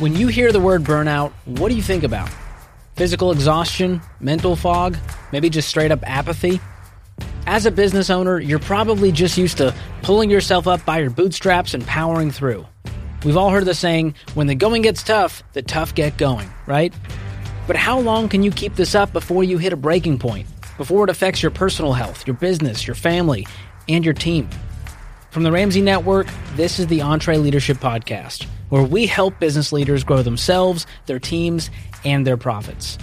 When you hear the word burnout, what do you think about? Physical exhaustion, mental fog, maybe just straight up apathy? As a business owner, you're probably just used to pulling yourself up by your bootstraps and powering through. We've all heard the saying, when the going gets tough, the tough get going, right? But how long can you keep this up before you hit a breaking point? Before it affects your personal health, your business, your family, and your team? From the Ramsey Network, this is the EntreLeadership Podcast where we help business leaders grow themselves, their teams, and their profits.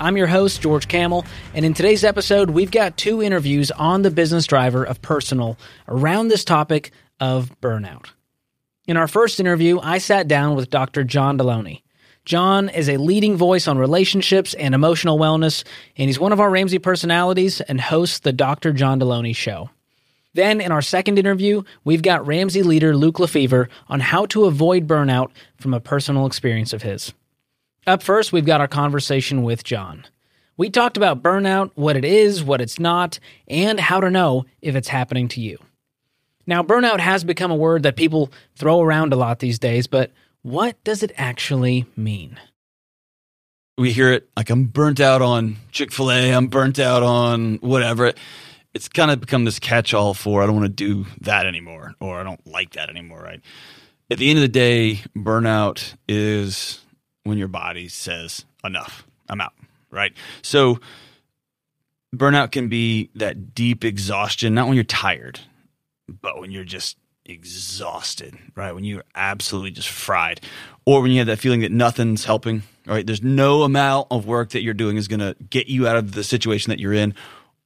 I'm your host, George Kamel, and in today's episode, we've got two interviews on the business driver of personal around this topic of burnout. In our first interview, I sat down with Dr. John Delony. John is a leading voice on relationships and emotional wellness, and he's one of our Ramsey personalities and hosts the Dr. John Delony Show. Then, in our second interview, we've got Ramsey leader Luke LeFevre on how to avoid burnout from a personal experience of his. Up first, we've got our conversation with John. We talked about burnout, what it is, what it's not, and how to know if it's happening to you. Now, burnout has become a word that people throw around a lot these days, but what does it actually mean? We hear it like I'm burnt out on Chick fil A, I'm burnt out on whatever it's kind of become this catch all for I don't want to do that anymore or I don't like that anymore, right? At the end of the day, burnout is when your body says enough, I'm out, right? So burnout can be that deep exhaustion, not when you're tired, but when you're just exhausted, right? When you're absolutely just fried, or when you have that feeling that nothing's helping, right? There's no amount of work that you're doing is going to get you out of the situation that you're in,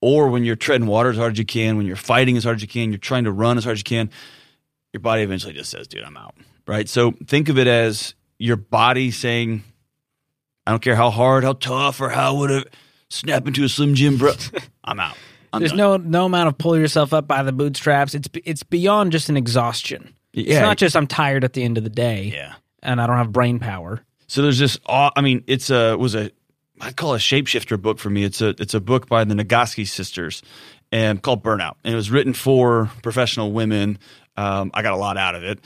or when you're treading water as hard as you can, when you're fighting as hard as you can, you're trying to run as hard as you can, your body eventually just says, dude, I'm out. Right. So think of it as your body saying, I don't care how hard, how tough, or how would it snap into a Slim Jim, bro. I'm out. I'm There's done. no no amount of pull yourself up by the bootstraps. It's it's beyond just an exhaustion. Yeah. It's not just I'm tired at the end of the day. Yeah. And I don't have brain power. So there's this. I mean, it's a was a I'd call a shapeshifter book for me. It's a it's a book by the Nagoski sisters and called Burnout. And it was written for professional women. Um, I got a lot out of it.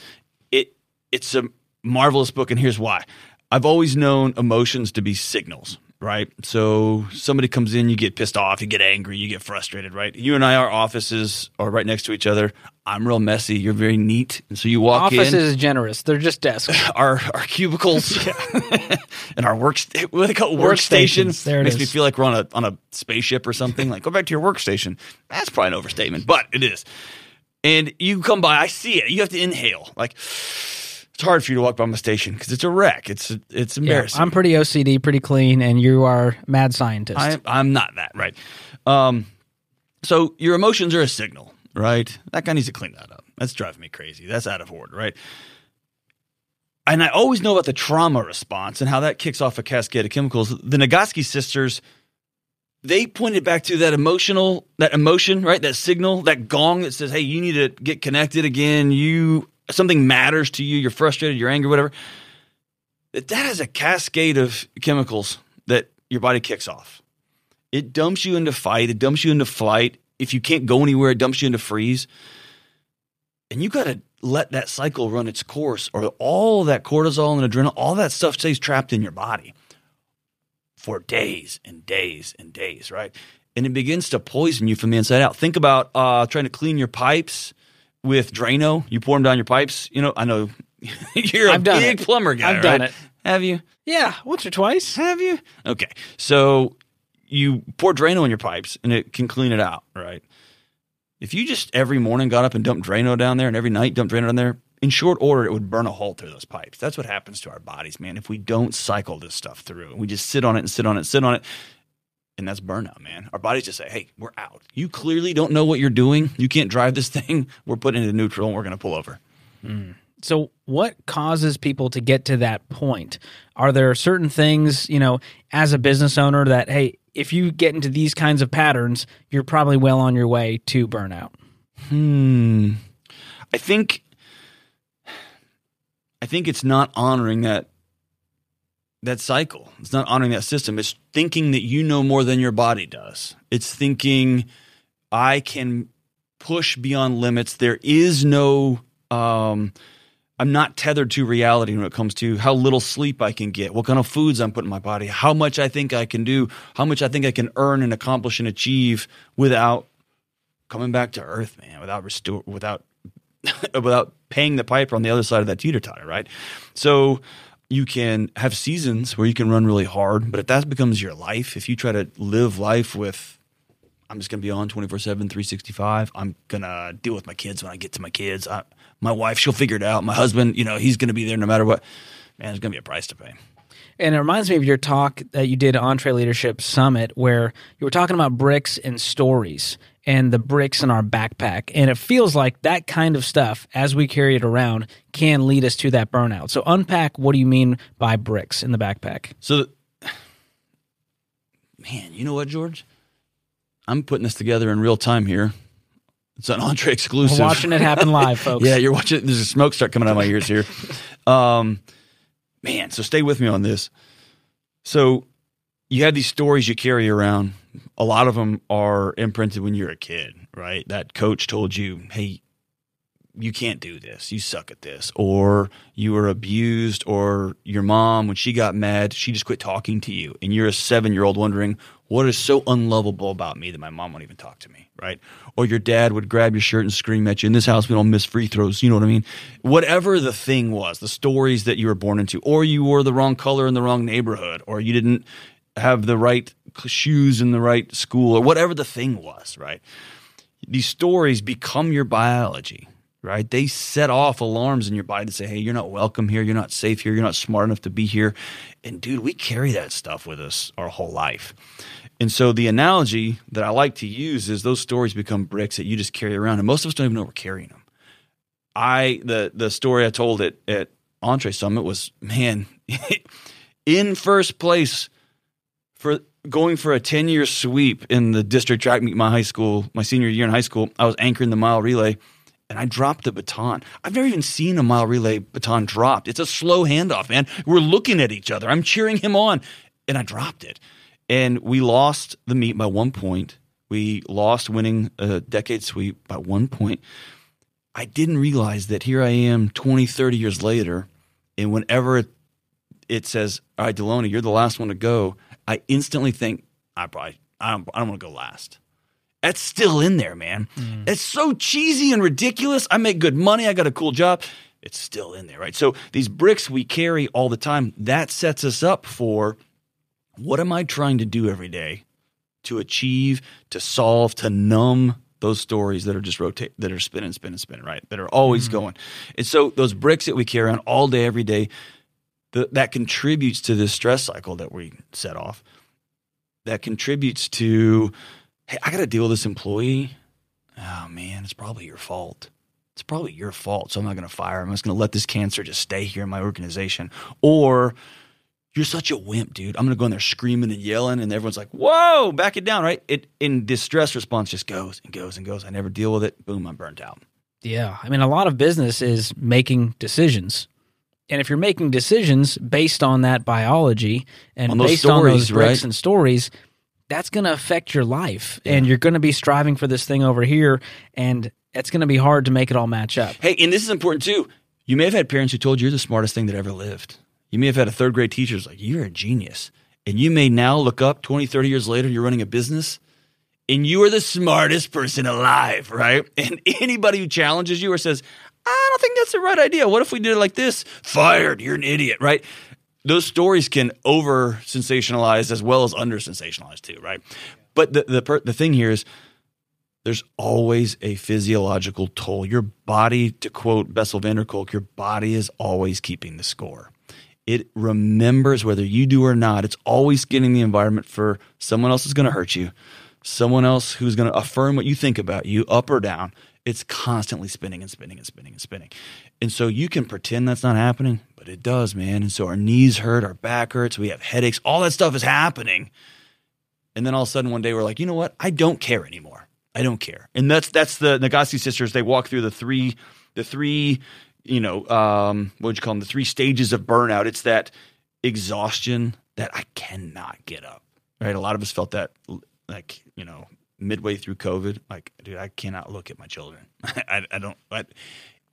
It it's a marvelous book, and here's why. I've always known emotions to be signals right? So somebody comes in, you get pissed off, you get angry, you get frustrated, right? You and I, our offices are right next to each other. I'm real messy. You're very neat, and so you walk Offices in. Offices is generous. They're just desks. Our our cubicles and our work what do they call it? workstation Workstations. There it makes is. me feel like we're on a on a spaceship or something. Like go back to your workstation. That's probably an overstatement, but it is. And you come by, I see it. You have to inhale. Like it's hard for you to walk by my station because it's a wreck. It's it's Yeah, embarrassing. I'm pretty OCD, pretty clean, and you are mad scientist. I, I'm not that, right? Um, so your emotions are a signal, right? That guy needs to clean that up. That's driving me crazy. That's out of order, right? And I always know about the trauma response and how that kicks off a cascade of chemicals. The Nagoski sisters, they pointed back to that emotional, that emotion, right? That signal, that gong that says, "Hey, you need to get connected again. You something matters to you. You're frustrated. You're angry. Whatever." That that has a cascade of chemicals that your body kicks off. It dumps you into fight. It dumps you into flight. If you can't go anywhere, it dumps you into freeze. And you got to let that cycle run its course, or all that cortisol and adrenaline, all that stuff stays trapped in your body for days and days and days, right? And it begins to poison you from the inside out. Think about uh, trying to clean your pipes with Drano. You pour them down your pipes. You know, I know you're a I've done big it. plumber guy. I've done it. Have you? yeah, once or twice. Have you? Okay. So you pour Drano in your pipes and it can clean it out, right? If you just every morning got up and dumped Drano down there and every night dumped Drano down there, in short order, it would burn a hole through those pipes. That's what happens to our bodies, man. If we don't cycle this stuff through, we just sit on it and sit on it, and sit on it, and that's burnout, man. Our bodies just say, "Hey, we're out. You clearly don't know what you're doing. You can't drive this thing. We're putting it in neutral, and we're going to pull over." So, what causes people to get to that point? Are there certain things, you know, as a business owner that, hey, if you get into these kinds of patterns, you're probably well on your way to burnout? Hmm. I think I think it's not honoring that that cycle. It's not honoring that system. It's thinking that you know more than your body does. It's thinking I can push beyond limits. There is no um I'm not tethered to reality when it comes to how little sleep I can get, what kind of foods I'm putting in my body, how much I think I can do, how much I think I can earn and accomplish and achieve without coming back to earth, man, without restore, without without paying the piper on the other side of that teeter totter, right? So you can have seasons where you can run really hard, but if that becomes your life, if you try to live life with I'm just going to be on 24 7, 365. I'm going to deal with my kids when I get to my kids. I, my wife, she'll figure it out. My husband, you know, he's going to be there no matter what. Man, there's going to be a price to pay. And it reminds me of your talk that you did at EntreLeadership Summit, where you were talking about bricks and stories and the bricks in our backpack. And it feels like that kind of stuff, as we carry it around, can lead us to that burnout. So, unpack what do you mean by bricks in the backpack? So, man, you know what, George? I'm putting this together in real time here. It's an entree exclusive. We're watching it happen live, folks. yeah, you're watching. There's a smoke start coming out of my ears here. Um, man, so stay with me on this. So you have these stories you carry around. A lot of them are imprinted when you're a kid, right? That coach told you, "Hey, you can't do this. You suck at this. Or you were abused, or your mom, when she got mad, she just quit talking to you. And you're a seven year old wondering, what is so unlovable about me that my mom won't even talk to me, right? Or your dad would grab your shirt and scream at you. In this house, we don't miss free throws. You know what I mean? Whatever the thing was, the stories that you were born into, or you wore the wrong color in the wrong neighborhood, or you didn't have the right shoes in the right school, or whatever the thing was, right? These stories become your biology right? They set off alarms in your body to say, hey, you're not welcome here. You're not safe here. You're not smart enough to be here. And dude, we carry that stuff with us our whole life. And so the analogy that I like to use is those stories become bricks that you just carry around. And most of us don't even know we're carrying them. I, the, the story I told at, at Entree Summit was, man, in first place for going for a 10 year sweep in the district track meet my high school, my senior year in high school, I was anchoring the mile relay and I dropped the baton. I've never even seen a mile relay baton dropped. It's a slow handoff, man. We're looking at each other. I'm cheering him on, and I dropped it. And we lost the meet by one point. We lost winning a decade sweep by one point. I didn't realize that here I am 20, 30 years later, and whenever it, it says, All right, Delony, you're the last one to go, I instantly think, I probably, I don't, I don't want to go last. That's still in there, man. Mm. It's so cheesy and ridiculous. I make good money. I got a cool job. It's still in there, right? So these bricks we carry all the time, that sets us up for what am I trying to do every day to achieve, to solve, to numb those stories that are just rotate, that are spinning, spinning, spinning, right? That are always mm. going. And so those bricks that we carry on all day, every day, the, that contributes to this stress cycle that we set off. That contributes to hey, I got to deal with this employee. Oh man, it's probably your fault. It's probably your fault. So I'm not going to fire. I'm just going to let this cancer just stay here in my organization. Or you're such a wimp, dude. I'm going to go in there screaming and yelling, and everyone's like, "Whoa, back it down!" Right? It in distress response just goes and goes and goes. I never deal with it. Boom, I'm burnt out. Yeah, I mean, a lot of business is making decisions. And if you're making decisions based on that biology and on based stories, on those bricks right? and stories, that's going to affect your life yeah. and you're going to be striving for this thing over here and it's going to be hard to make it all match up. Hey, and this is important too. You may have had parents who told you you're the smartest thing that ever lived. You may have had a third grade teacher who's like, you're a genius. And you may now look up 20, 30 years later, you're running a business and you are the smartest person alive, right? And anybody who challenges you or says, I don't think that's the right idea. What if we did it like this? Fired. You're an idiot, right? those stories can over sensationalize as well as under sensationalize too, right? But the the per, the thing here is there's always a physiological toll. Your body, to quote Bessel van der Kolk, your body is always keeping the score. It remembers whether you do or not. It's always getting the environment for someone else is going to hurt you, someone else who's going to affirm what you think about you, up or down. It's constantly spinning and spinning and spinning and spinning. And so you can pretend that's not happening, but it does, man. And so our knees hurt, our back hurts, we have headaches, all that stuff is happening. And then all of a sudden one day we're like, you know what? I don't care anymore. I don't care. And that's that's the Nagoski sisters. They walk through the three the three, you know, um, what would you call them? The three stages of burnout. It's that exhaustion that I cannot get up. Right. A lot of us felt that like, you know, midway through COVID, like, dude, I cannot look at my children. I, I don't. I,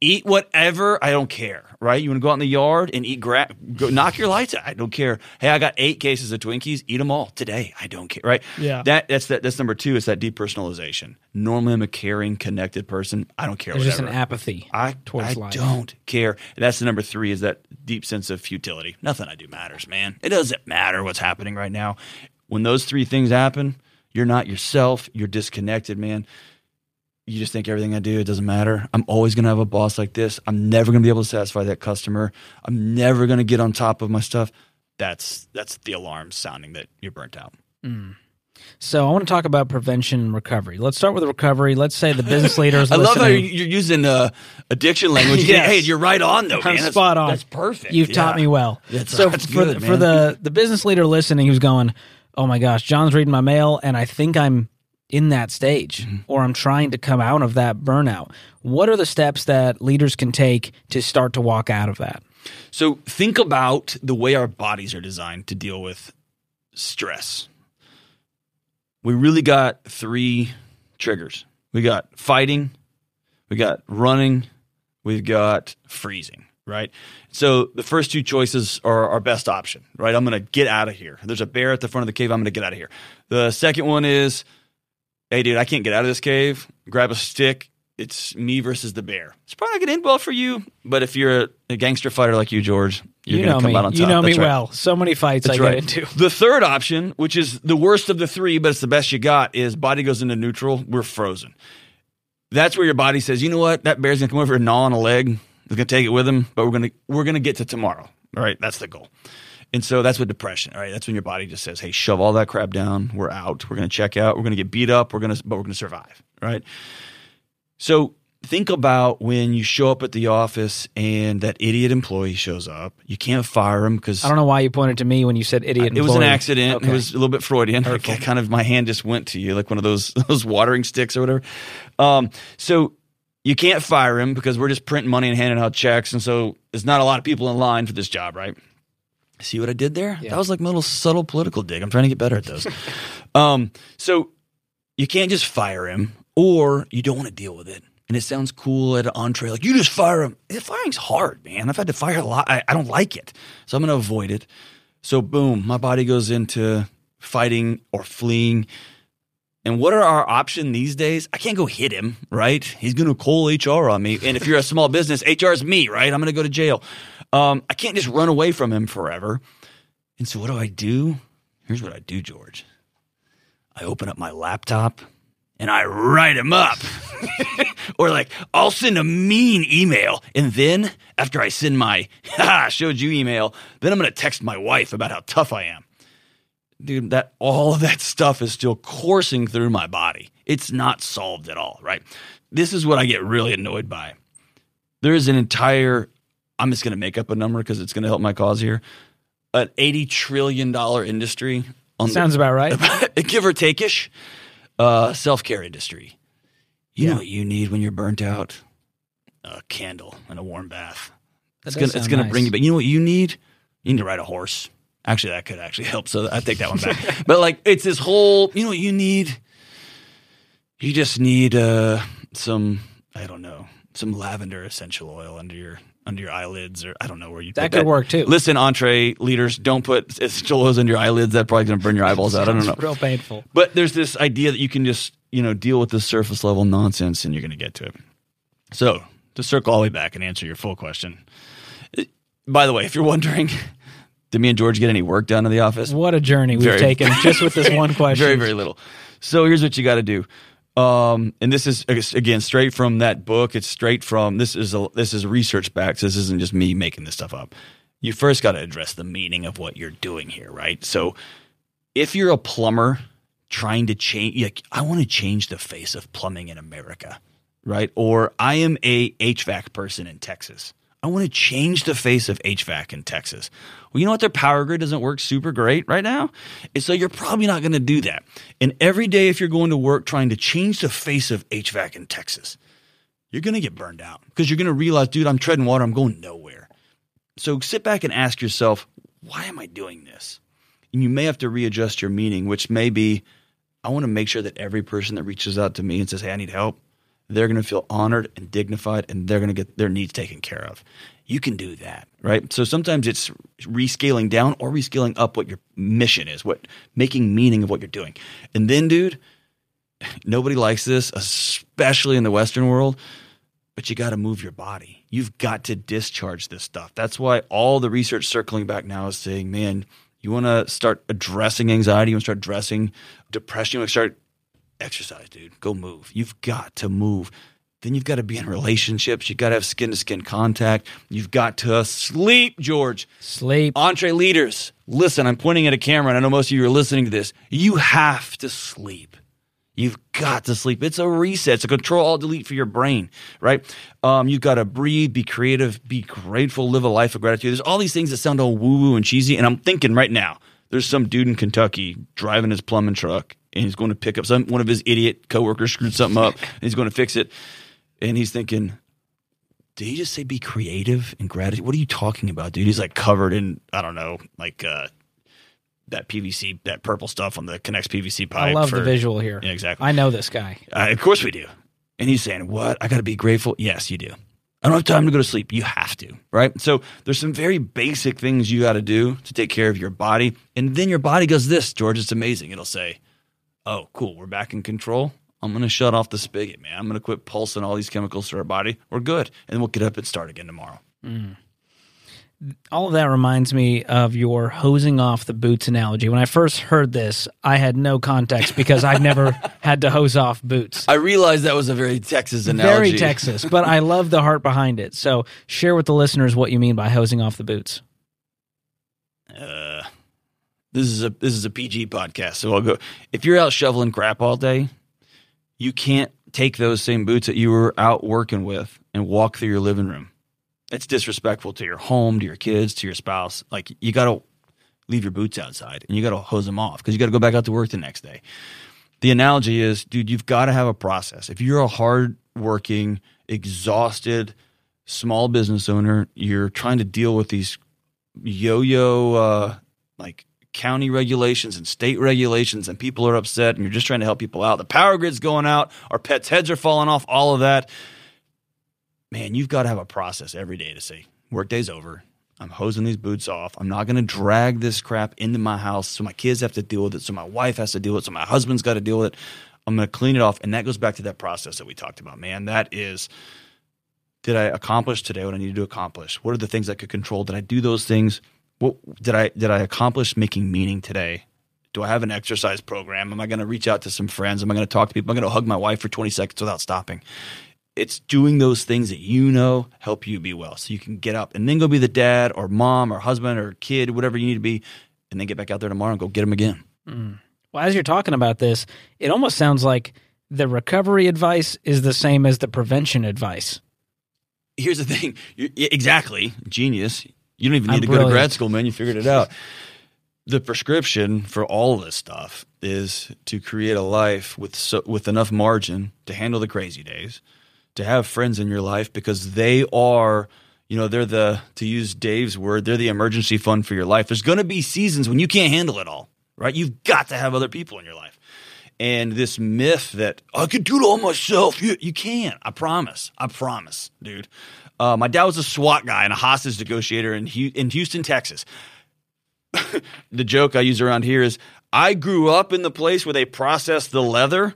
Eat whatever. I don't care. Right? You want to go out in the yard and eat grass? Go knock your lights out. I don't care. Hey, I got eight cases of Twinkies. Eat them all today. I don't care. Right? Yeah. That that's that. That's number two. Is that depersonalization. Normally, I'm a caring, connected person. I don't care. There's just an apathy I, towards I life. don't care. That's the number three is that deep sense of futility. Nothing I do matters, man. It doesn't matter what's happening right now. When those three things happen, you're not yourself. You're disconnected, man. You just think everything I do, it doesn't matter. I'm always going to have a boss like this. I'm never going to be able to satisfy that customer. I'm never going to get on top of my stuff. That's that's the alarm sounding that you're burnt out. So I want to talk about prevention and recovery. Let's start with recovery. Let's say the business leaders. I love how you're using uh, addiction language. Yes. Hey, you're right on though, I'm man. That's- spot on. That's perfect. You've taught me well. That's- so that's for good, the, for the the business leader listening, who's going, "Oh my gosh, John's reading my mail, and I think I'm in that stage, Mm-hmm. or I'm trying to come out of that burnout." What are the steps that leaders can take to start to walk out of that? So think about the way our bodies are designed to deal with stress. We really got three triggers. We got fighting, we got running, we've got freezing, right? So the first two choices are our best option, right? I'm going to get out of here. There's a bear at the front of the cave. I'm going to get out of here. The second one is, hey, dude, I can't get out of this cave. Grab a stick. It's me versus the bear. It's probably not going to end well for you, but if you're a, a gangster fighter like you, George, you're you going to come me. out on top. You know me right. well. So many fights That's I right. get into. The third option, which is the worst of the three, but it's the best you got, is body goes into neutral. We're frozen. That's where your body says, you know what, that bear's gonna come over and gnaw on a leg. He's gonna take it with him, but we're gonna we're gonna get to tomorrow. All right, that's the goal. And so that's what depression. All right, that's when your body just says, hey, shove all that crap down. We're out. We're gonna check out. We're gonna get beat up. We're gonna, but we're gonna survive. Right. So think about when you show up at the office and that idiot employee shows up. You can't fire him because I don't know why you pointed to me when you said idiot. it was an accident. Okay. It was a little bit Freudian. Hurtful. kind of my hand just went to you like one of those those watering sticks or whatever. Um, so you can't fire him because we're just printing money and handing out checks, and so there's not a lot of people in line for this job, right? See what I did there? Yeah. That was like a little subtle political dig. I'm trying to get better at those. um, so you can't just fire him, or you don't want to deal with it. And it sounds cool at an entree, like you just fire him. Eh, Firing's hard, man. I've had to fire a lot. I, I don't like it, so I'm going to avoid it. So boom, my body goes into fighting or fleeing. And what are our options these days? I can't go hit him, right? He's going to call HR on me. And if you're a small business, HR is me, right? I'm going to go to jail. Um, I can't just run away from him forever. And so what do I do? Here's what I do, George. I open up my laptop and I write him up. or like I'll send a mean email and then after I send my ha showed you email, then I'm going to text my wife about how tough I am. Dude, that all of that stuff is still coursing through my body. It's not solved at all, right? This is what I get really annoyed by. There is an entire I'm just going to make up a number because it's going to help my cause here. An 80 trillion dollar industry on the- Sounds about right. give or take ish, uh, self care industry. You Yeah. know what you need when you're burnt out? A candle and a warm bath. That It's gonna it's gonna nice. bring you back. You know what you need? You need to ride a horse. Actually, that could actually help. So I take that one back. but like, it's this whole. You know what you need? You just need uh, some. I don't know. Some lavender essential oil under your under your eyelids, or I don't know where you. That could work, too. Listen, EntreLeaders, don't put essential oils under your eyelids. That's probably going to burn your eyeballs out. I don't know. Real painful. But there's this idea that you can just, you know, deal with the surface level nonsense and you're going to get to it. So, to circle all the way back and answer your full question. By the way, if you're wondering, did me and George get any work done in the office? What a journey we've Very- taken just with this one question. Very, very little. So, here's what you got to do. Um, and this is again straight from that book. It's straight from this is a this is research backed. So this isn't just me making this stuff up. You first got to address the meaning of what you're doing here, right? So if you're a plumber trying to change, like I want to change the face of plumbing in America, right? Or I am a HVAC person in Texas. I want to change the face of HVAC in Texas. Well, you know what? Their power grid doesn't work super great right now. And so you're probably not going to do that. And every day, if you're going to work trying to change the face of HVAC in Texas, you're going to get burned out because you're going to realize, dude, I'm treading water. I'm going nowhere. So sit back and ask yourself, why am I doing this? And you may have to readjust your meaning, which may be, I want to make sure that every person that reaches out to me and says, hey, I need help, they're going to feel honored and dignified and they're going to get their needs taken care of. You can do that, right? So sometimes it's rescaling down or rescaling up what your mission is, what making meaning of what you're doing. And then, dude, nobody likes this, especially in the Western world, but you got to move your body. You've got to discharge this stuff. That's why all the research circling back now is saying, man, you want to start addressing anxiety, you want to start addressing depression, you want to start exercise, dude. Go move. You've got to move. Then you've got to be in relationships. You've got to have skin to skin contact. You've got to sleep, George. Sleep. EntreLeaders, listen, I'm pointing at a camera and I know most of you are listening to this. You have to sleep. You've got to sleep. It's a reset. It's a control alt delete for your brain, right? Um, you've got to breathe, be creative, be grateful, live a life of gratitude. There's all these things that sound all woo woo and cheesy. And I'm thinking right now, there's some dude in Kentucky driving his plumbing truck and he's going to pick up some one of his idiot coworkers screwed something up and he's going to fix it. And he's thinking, did he just say be creative and gratitude? What are you talking about, dude? He's like covered in, I don't know, like uh, that PVC, that purple stuff on the connects PVC pipe. I love for- the visual here. Yeah, exactly. I know this guy. Uh, of course we do. And he's saying, What? I got to be grateful? Yes, you do. I don't have time to go to sleep. You have to, right? So there's some very basic things you got to do to take care of your body. And then your body goes this, George. It's amazing. It'll say, Oh, cool. We're back in control. I'm going to shut off the spigot, man. I'm going to quit pulsing all these chemicals through our body. We're good. And we'll get up and start again tomorrow. All of that reminds me of your hosing off the boots analogy. When I first heard this, I had no context because I've never had to hose off boots. I realized that was a very Texas analogy. Very Texas, but I love the heart behind it. So share with the listeners what you mean by hosing off the boots. uh, this is a this is a PG podcast, so I'll go. If you're out shoveling crap all day, you can't take those same boots that you were out working with and walk through your living room. It's disrespectful to your home, to your kids, to your spouse. Like you got to leave your boots outside and you got to hose them off because you got to go back out to work the next day. The analogy is, dude, you've got to have a process. If you're a hard working, exhausted small business owner, you're trying to deal with these yo-yo uh, like county regulations and state regulations and people are upset and you're just trying to help people out the power grid's going out our pets heads are falling off all of that man you've got to have a process every day to say workday's over i'm hosing these boots off i'm not going to drag this crap into my house so my kids have to deal with it so my wife has to deal with it so my husband's got to deal with it i'm going to clean it off and that goes back to that process that we talked about man that is did I accomplish today what I needed to accomplish? What are the things I could control? Did I do those things? What did I did I accomplish making meaning today? Do I have an exercise program? Am I going to reach out to some friends? Am I going to talk to people? Am I going to hug my wife for 20 seconds without stopping? It's doing those things that you know help you be well. So you can get up and then go be the dad or mom or husband or kid, whatever you need to be, and then get back out there tomorrow and go get them again. Mm. Well, as you're talking about this, it almost sounds like the recovery advice is the same as the prevention advice. here's the thing. You, exactly. Genius. You don't even need I'm to go to grad school, man. You figured it out. The prescription for all this stuff is to create a life with so, with enough margin to handle the crazy days, to have friends in your life because they are, you know, they're the to use Dave's word, they're the emergency fund for your life. There's going to be seasons when you can't handle it all, right? You've got to have other people in your life. And this myth that I can do it all myself, you, you can. I promise. I promise, dude. Uh, my dad was a SWAT guy and a hostage negotiator in, in Houston, Texas. the joke I use around here is I grew up in the place where they process the leather,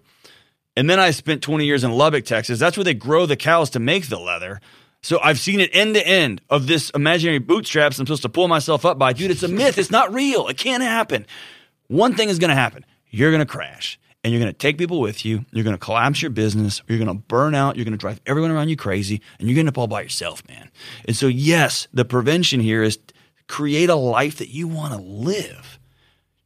and then I spent 20 years in Lubbock, Texas. That's where they grow the cows to make the leather. So I've seen it end to end of this imaginary bootstraps I'm supposed to pull myself up by. Dude, it's a myth. It's not real. It can't happen. One thing is going to happen you're going to crash. And you're going to take people with you. You're going to collapse your business. You're going to burn out. You're going to drive everyone around you crazy. And you're going to end up all by yourself, man. And so, yes, the prevention here is create a life that you want to live.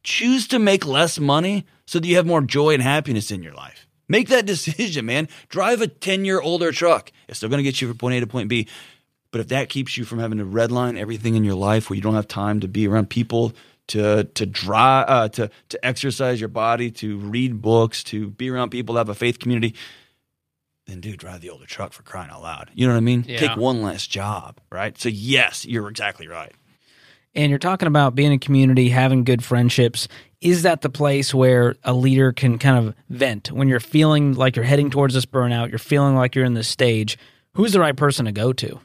Choose to make less money so that you have more joy and happiness in your life. Make that decision, man. Drive a 10 year older truck. It's still going to get you from point A to point B. But if that keeps you from having to redline everything in your life where you don't have time to be around people, to to dry, uh, to to exercise your body, to read books, to be around people, to have a faith community, then dude, drive the older truck for crying out loud. You know what I mean? Yeah. Take one less job, right? So yes, you're exactly right. and you're talking about being in community, having good friendships. Is that the place where a leader can kind of vent when you're feeling like you're heading towards this burnout? You're feeling like you're in this stage. Who's the right person to go to?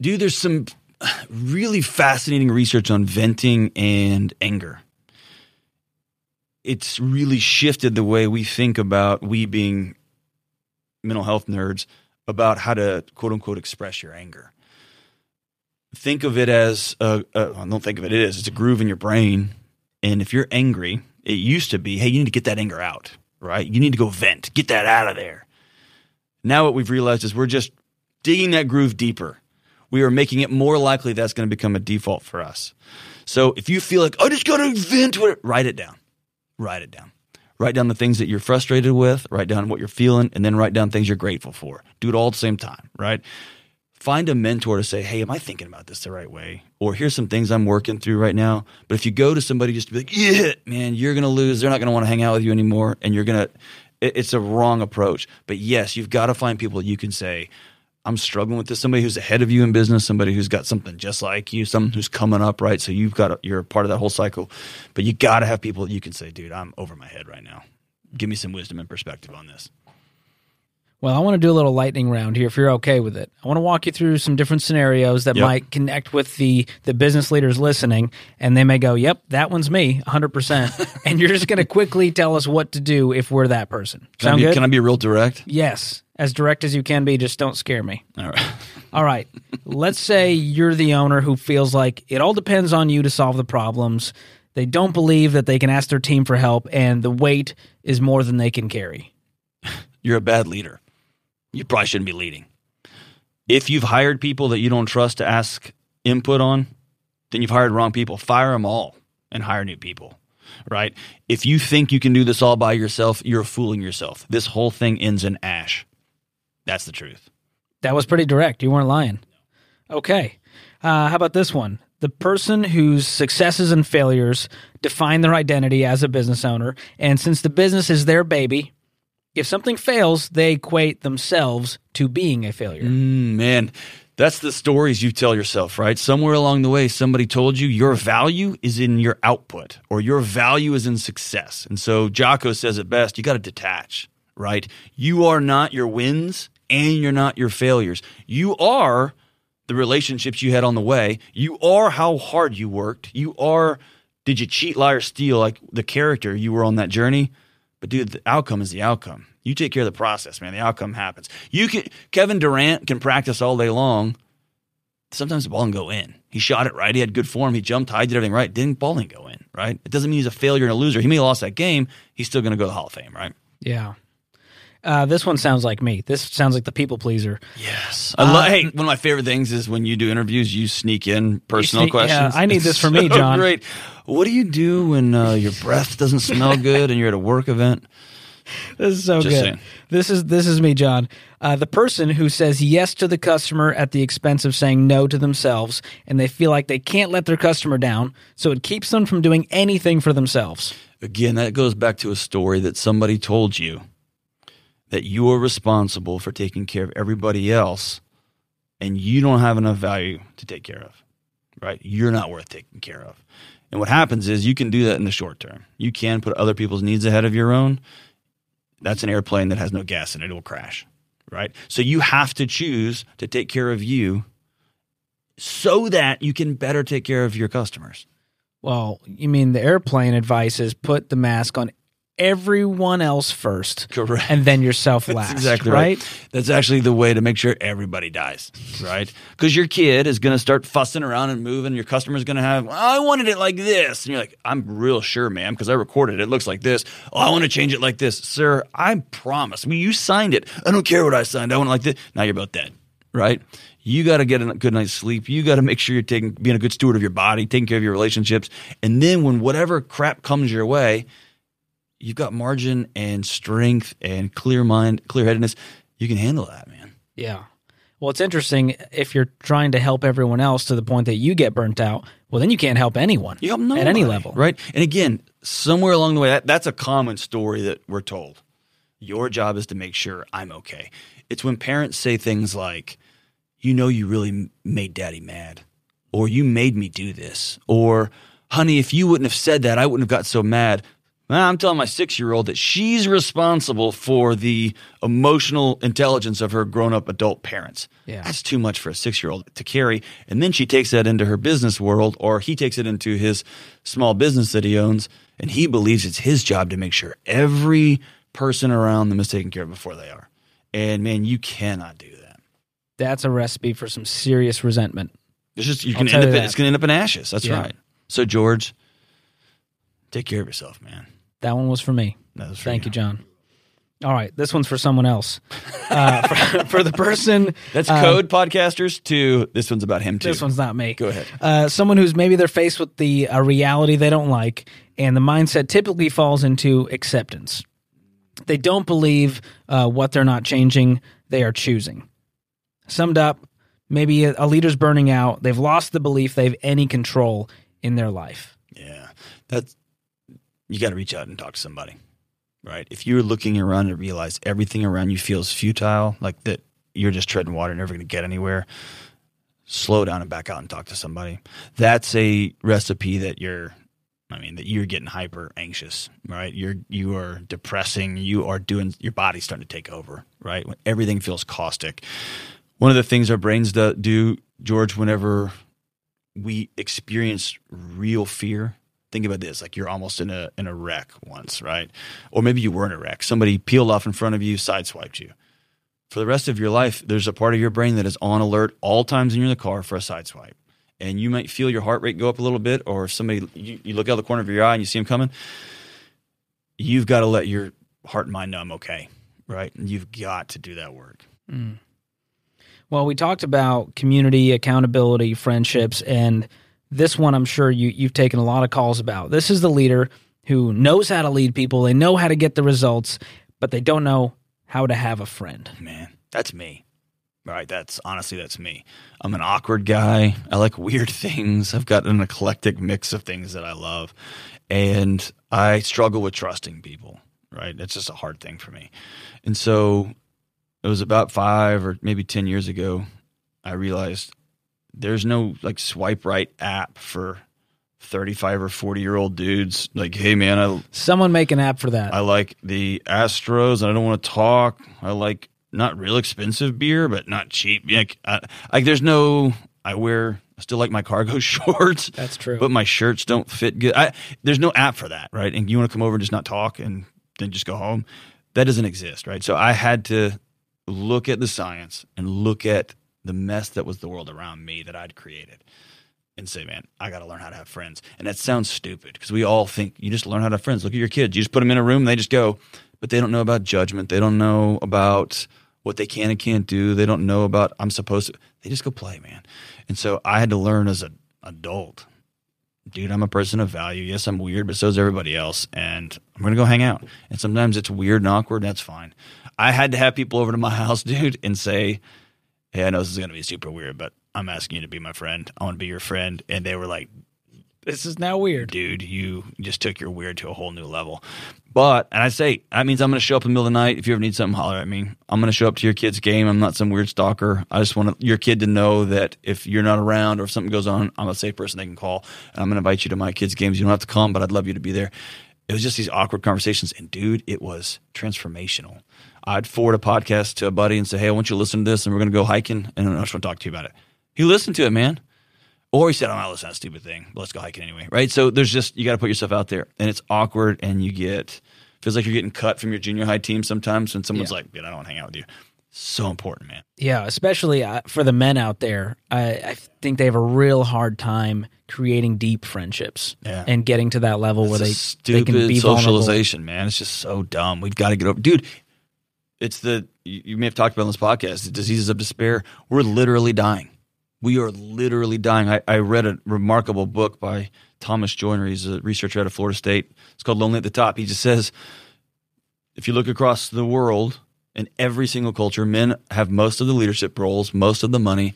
Dude, there's some really fascinating research on venting and anger. It's really shifted the way we think about we being mental health nerds about how to quote unquote express your anger. Think of it as a, a don't think of it, it is. It's a groove in your brain. And if you're angry, it used to be, hey, you need to get that anger out, right? You need to go vent, get that out of there. Now what we've realized is we're just digging that groove deeper. We are making it more likely that's going to become a default for us. So if you feel like I just got to vent, it, write it down. Write it down. Write down the things that you're frustrated with, write down what you're feeling, and then write down things you're grateful for. Do it all at the same time, right? Find a mentor to say, hey, am I thinking about this the right way? Or here's some things I'm working through right now. But if you go to somebody just to be like, yeah, man, you're going to lose. They're not going to want to hang out with you anymore. And you're going to, it's a wrong approach. But yes, you've got to find people you can say, I'm struggling with this. Somebody who's ahead of you in business, somebody who's got something just like you, someone who's coming up, right? So you've got, you're part of that whole cycle. But you got to have people that you can say, dude, I'm over my head right now give me some wisdom and perspective on this. Well, I want to do a little lightning round here if you're okay with it. I want to walk you through some different scenarios that yep. might connect with the the business leaders listening and they may go, "Yep, that one's me, 100%." and you're just going to quickly tell us what to do if we're that person. Can Sound I be, good? Can I be real direct? Yes, as direct as you can be, just don't scare me. All right. all right. Let's say you're the owner who feels like it all depends on you to solve the problems. They don't believe that they can ask their team for help, and the weight is more than they can carry. You're a bad leader. You probably shouldn't be leading. If you've hired people that you don't trust to ask input on, then you've hired wrong people. Fire them all and hire new people, right? If you think you can do this all by yourself, you're fooling yourself. This whole thing ends in ash. That's the truth. That was pretty direct. You weren't lying. Okay. Uh, how about this one? the person whose successes and failures define their identity as a business owner. And since the business is their baby, if something fails, they equate themselves to being a failure. Mm, man, that's the stories you tell yourself, right? Somewhere along the way, somebody told you your value is in your output or your value is in success. And so Jocko says it best you got to detach, right? You are not your wins and you're not your failures. You are the relationships you had on the way. You are how hard you worked. You are did you cheat, lie, or steal like the character you were on that journey? But dude, the outcome is the outcome. You take care of the process, man. The outcome happens. You can Kevin Durant can practice all day long. Sometimes the ball can go in. He shot it right. He had good form. He jumped high, did everything right. Didn't ball didn't go in, right? It doesn't mean he's a failure and a loser. He may have lost that game. He's still going to go to the Hall of Fame, right? Yeah. Uh, this one sounds like me. This sounds like the people pleaser. Yes. I lo- hey, one of my favorite things is when you do interviews, you sneak in personal sneak, questions. Yeah, I need this for me, John. Great. What do you do when uh, your breath doesn't smell good and you're at a work event? This is so Just good. Saying. This is this is me, John. Uh, the person who says yes to the customer at the expense of saying no to themselves, and they feel like they can't let their customer down, so it keeps them from doing anything for themselves. Again, that goes back to a story that somebody told you that you are responsible for taking care of everybody else and you don't have enough value to take care of, right? You're not worth taking care of. And what happens is you can do that in the short term. You can put other people's needs ahead of your own. That's an airplane that has no gas it, it will crash, right? So you have to choose to take care of you so that you can better take care of your customers. Well, you mean the airplane advice is put the mask on everyone else first. Correct. And then yourself last. exactly right? right. That's actually the way to make sure everybody dies, right? Because your kid is going to start fussing around and moving. Your customer's going to have, well, I wanted it like this. And you're like, I'm real sure, ma'am, because I recorded it. It looks like this. Oh, I want to change it like this. Sir, I promise. I mean, you signed it. I don't care what I signed. I want it like this. Now you're about dead, right? You got to get a good night's sleep. You got to make sure you're taking, being a good steward of your body, taking care of your relationships. And then when whatever crap comes your way, you've got margin and strength and clear mind, clear headedness. You can handle that, man. Yeah. Well, it's interesting if you're trying to help everyone else to the point that you get burnt out. Well, then you can't help anyone. You help nobody, at any level, right? And again, somewhere along the way, that, that's a common story that we're told. Your job is to make sure I'm okay. It's when parents say things like, "You know, you really made Daddy mad." or you made me do this, or honey, if you wouldn't have said that, I wouldn't have got so mad. I'm telling my six year old that she's responsible for the emotional intelligence of her grown up adult parents. Yeah. That's too much for a six year old to carry. And then she takes that into her business world, or he takes it into his small business that he owns, and he believes it's his job to make sure every person around them is taken care of before they are. And man, you cannot do that. That's a recipe for some serious resentment. It's just you're gonna end up. you in- It's gonna end up in ashes. That's Yeah. right. So George, take care of yourself, man. That one was for me. That was Thank you, John. All right, this one's for someone else. Uh, for, for the person, That's uh, code podcasters. To this one's about him too. This one's not me. Go ahead. Uh, someone who's maybe they're faced with the a reality they don't like, and the mindset typically falls into acceptance. They don't believe uh, what they're not changing; they are choosing. Summed up, maybe a, a leader's burning out. They've lost the belief they have any control in their life. Yeah, that's you got to reach out and talk to somebody, right? If you're looking around and realize everything around you feels futile, like that you're just treading water, never going to get anywhere. Slow down and back out and talk to somebody. That's a recipe that you're, I mean, that you're getting hyper anxious, right? You're you are depressing. You are doing your body's starting to take over, right? When everything feels caustic. One of the things our brains do, do George, whenever we experience real fear. Think about this: like you're almost in a in a wreck once, right? Or maybe you were in a wreck. Somebody peeled off in front of you, sideswiped you. For the rest of your life, there's a part of your brain that is on alert all times when you're in the car for a sideswipe, and you might feel your heart rate go up a little bit, or if somebody you, you look out the corner of your eye and you see them coming. You've got to let your heart and mind know I'm okay, right? You've got to do that work. Mm. Well, we talked about community, accountability, friendships, and this one I'm sure you, you've taken a lot of calls about. This is the leader who knows how to lead people, they know how to get the results, but they don't know how to have a friend. man, that's me. Right, that's honestly that's me. I'm an awkward guy. I like weird things. I've got an eclectic mix of things that I love, and I struggle with trusting people. Right, it's just a hard thing for me. And so, it was about five or maybe ten years ago. I realized there's no like swipe right app for 35 or 40 year old dudes. Like, hey man, I Someone make an app for that. I like the Astros, and I don't want to talk. I like not real expensive beer, but not cheap. Like, I, like there's no. I wear. I still like my cargo shorts, That's true. but my shirts don't fit good. I, there's no app for that, right? And you want to come over and just not talk and then just go home. That doesn't exist, right? So I had to look at the science and look at the mess that was the world around me that I'd created and say, man, I got to learn how to have friends. And that sounds stupid because we all think you just learn how to have friends. Look at your kids. You just put them in a room, they just go, but they don't know about judgment. They don't know about what they can and can't do. They don't know about I'm supposed to. They just go play, man. And so I had to learn as an adult, dude, I'm a person of value. Yes, I'm weird, but so is everybody else. And I'm going to go hang out. And sometimes it's weird and awkward. And that's fine. I had to have people over to my house, dude, and say, hey, I know this is going to be super weird, but I'm asking you to be my friend. I want to be your friend. And they were like, this is now weird. dude, you just took your weird to a whole new level. But, and I say, that means I'm going to show up in the middle of the night. If you ever need something, holler at me. I'm going to show up to your kid's game. I'm not some weird stalker. I just want your kid to know that if you're not around or if something goes on, I'm a safe person they can call. And I'm going to invite you to my kid's games. You don't have to come, but I'd love you to be there. It was just these awkward conversations. And dude, it was transformational. I'd forward a podcast to a buddy and say, hey, I want you to listen to this and we're going to go hiking and I just want to talk to you about it. He listened to it, man. Or he said, I'm not listening to that stupid thing. But let's go hiking anyway. Right. So there's just, you got to put yourself out there and it's awkward and you get, feels like you're getting cut from your junior high team sometimes when someone's Yeah. like, dude, I don't want to hang out with you. So important, man. Yeah, especially uh, for the men out there. I, I think they have a real hard time creating deep friendships Yeah. and getting to that level where they, a they can be vulnerable. socialization, man. It's just so dumb. We've got to get over, dude. It's the you, may have talked about on this podcast, the diseases of despair. We're literally dying. We are literally dying. I, I read a remarkable book by Thomas Joiner. He's a researcher out of Florida State. It's called Lonely at the Top. He just says, if you look across the world, in every single culture, men have most of the leadership roles, most of the money,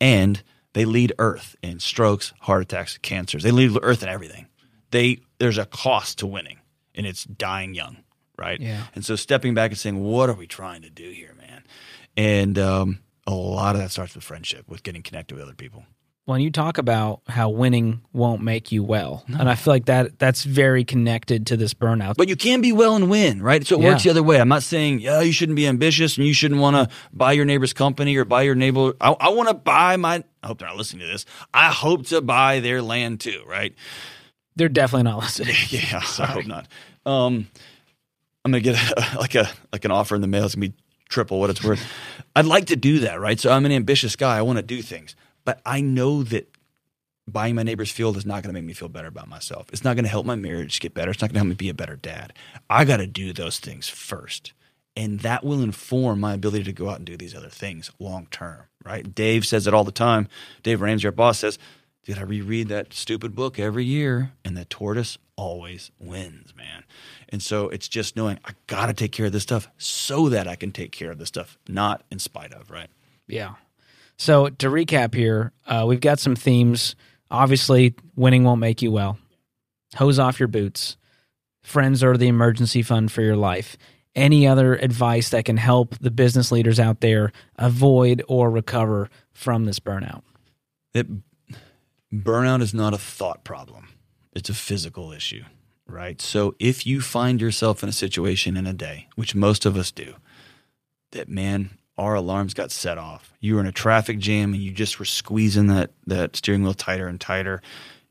and they lead Earth in strokes, heart attacks, cancers. They lead Earth in everything. They there's a cost to winning, and it's dying young, right? Yeah. And so stepping back and saying, what are we trying to do here, man? And um, a lot of that starts with friendship, with getting connected with other people. when you talk about how winning won't make you well, no. and I feel like that that's very connected to this burnout. But you can be well and win, right? So it yeah. works the other way. I'm not saying yeah you shouldn't be ambitious and you shouldn't want to buy your neighbor's company or buy your neighbor. I, I want to buy my. I hope they're not listening to this. I hope to buy their land too, right? They're definitely not listening. yeah, I hope not. Um, I'm gonna get a, like a like an offer in the mail. It's gonna be triple what it's worth. I'd like to do that, right? So I'm an ambitious guy. I want to do things. But I know that buying my neighbor's field is not going to make me feel better about myself. It's not going to help my marriage get better. It's not going to help me be a better dad. I got to do those things first. And that will inform my ability to go out and do these other things long term, right? Dave says it all the time. Dave Ramsey, our boss, says, Did I reread that stupid book every year? And the tortoise always wins, man. And so it's just knowing I got to take care of this stuff so that I can take care of this stuff, not in spite of, right? Yeah. So to recap here, uh, we've got some themes. Obviously, winning won't make you well. Hose off your boots. Friends are the emergency fund for your life. Any other advice that can help the business leaders out there avoid or recover from this burnout? It, burnout is not a thought problem, it's a physical issue, right? So if you find yourself in a situation in a day, which most of us do, that man, our alarms got set off. You were in a traffic jam and you just were squeezing that, that steering wheel tighter and tighter.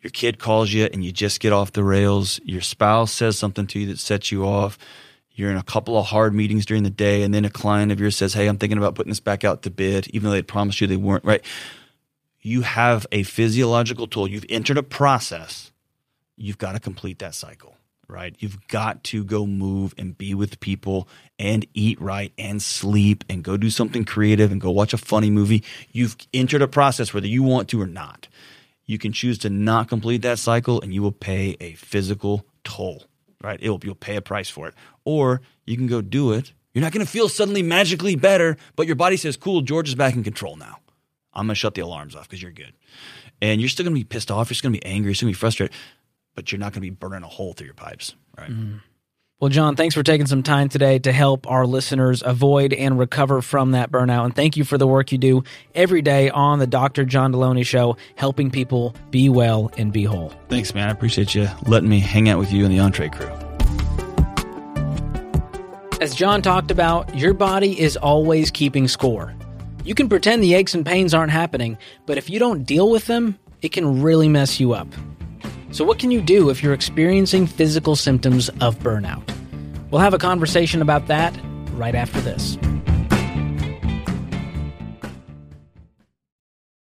Your kid calls you and you just get off the rails. Your spouse says something to you that sets you off. You're in a couple of hard meetings during the day, and then a client of yours says, Hey, I'm thinking about putting this back out to bid, even though they promised you they weren't, right? You have a physiological tool. You've entered a process. You've got to complete that cycle right? You've got to go move and be with people and eat right and sleep and go do something creative and go watch a funny movie. You've entered a process whether you want to or not. You can choose to not complete that cycle and you will pay a physical toll, right? It will, you'll pay a price for it. Or you can go do it. You're not going to feel suddenly magically better, but your body says, cool, George is back in control now. I'm going to shut the alarms off because you're good. And you're still going to be pissed off. You're still going to be angry. You're still going to be frustrated but you're not going to be burning a hole through your pipes, right? Mm-hmm. Well, John, thanks for taking some time today to help our listeners avoid and recover from that burnout. And thank you for the work you do every day on the Dr. John Delony Show, helping people be well and be whole. Thanks, man. I appreciate you letting me hang out with you and the Entre crew. As John talked about, your body is always keeping score. You can pretend the aches and pains aren't happening, but if you don't deal with them, it can really mess you up. So, what can you do if you're experiencing physical symptoms of burnout? We'll have a conversation about that right after this.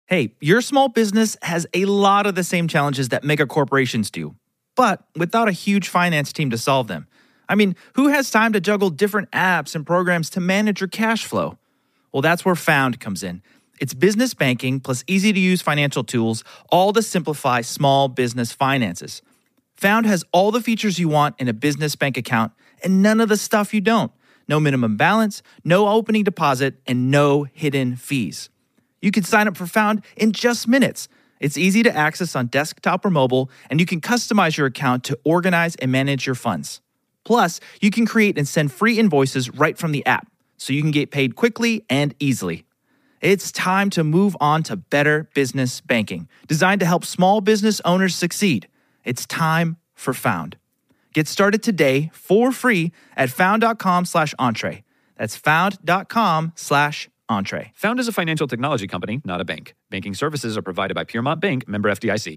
Hey, your small business has a lot of the same challenges that mega corporations do, but without a huge finance team to solve them. I mean, who has time to juggle different apps and programs to manage your cash flow? Well, that's where Found comes in. It's business banking plus easy to use financial tools, all to simplify small business finances. Found has all the features you want in a business bank account and none of the stuff you don't. No minimum balance, no opening deposit, and no hidden fees. You can sign up for Found in just minutes. It's easy to access on desktop or mobile, and you can customize your account to organize and manage your funds. Plus, you can create and send free invoices right from the app, so you can get paid quickly and easily. It's time to move on to better business banking, designed to help small business owners succeed. It's time for Found. Get started today for free at found.com slash entree. That's found.com slash entree. Found is a financial technology company, not a bank. Banking services are provided by Piermont Bank, member FDIC.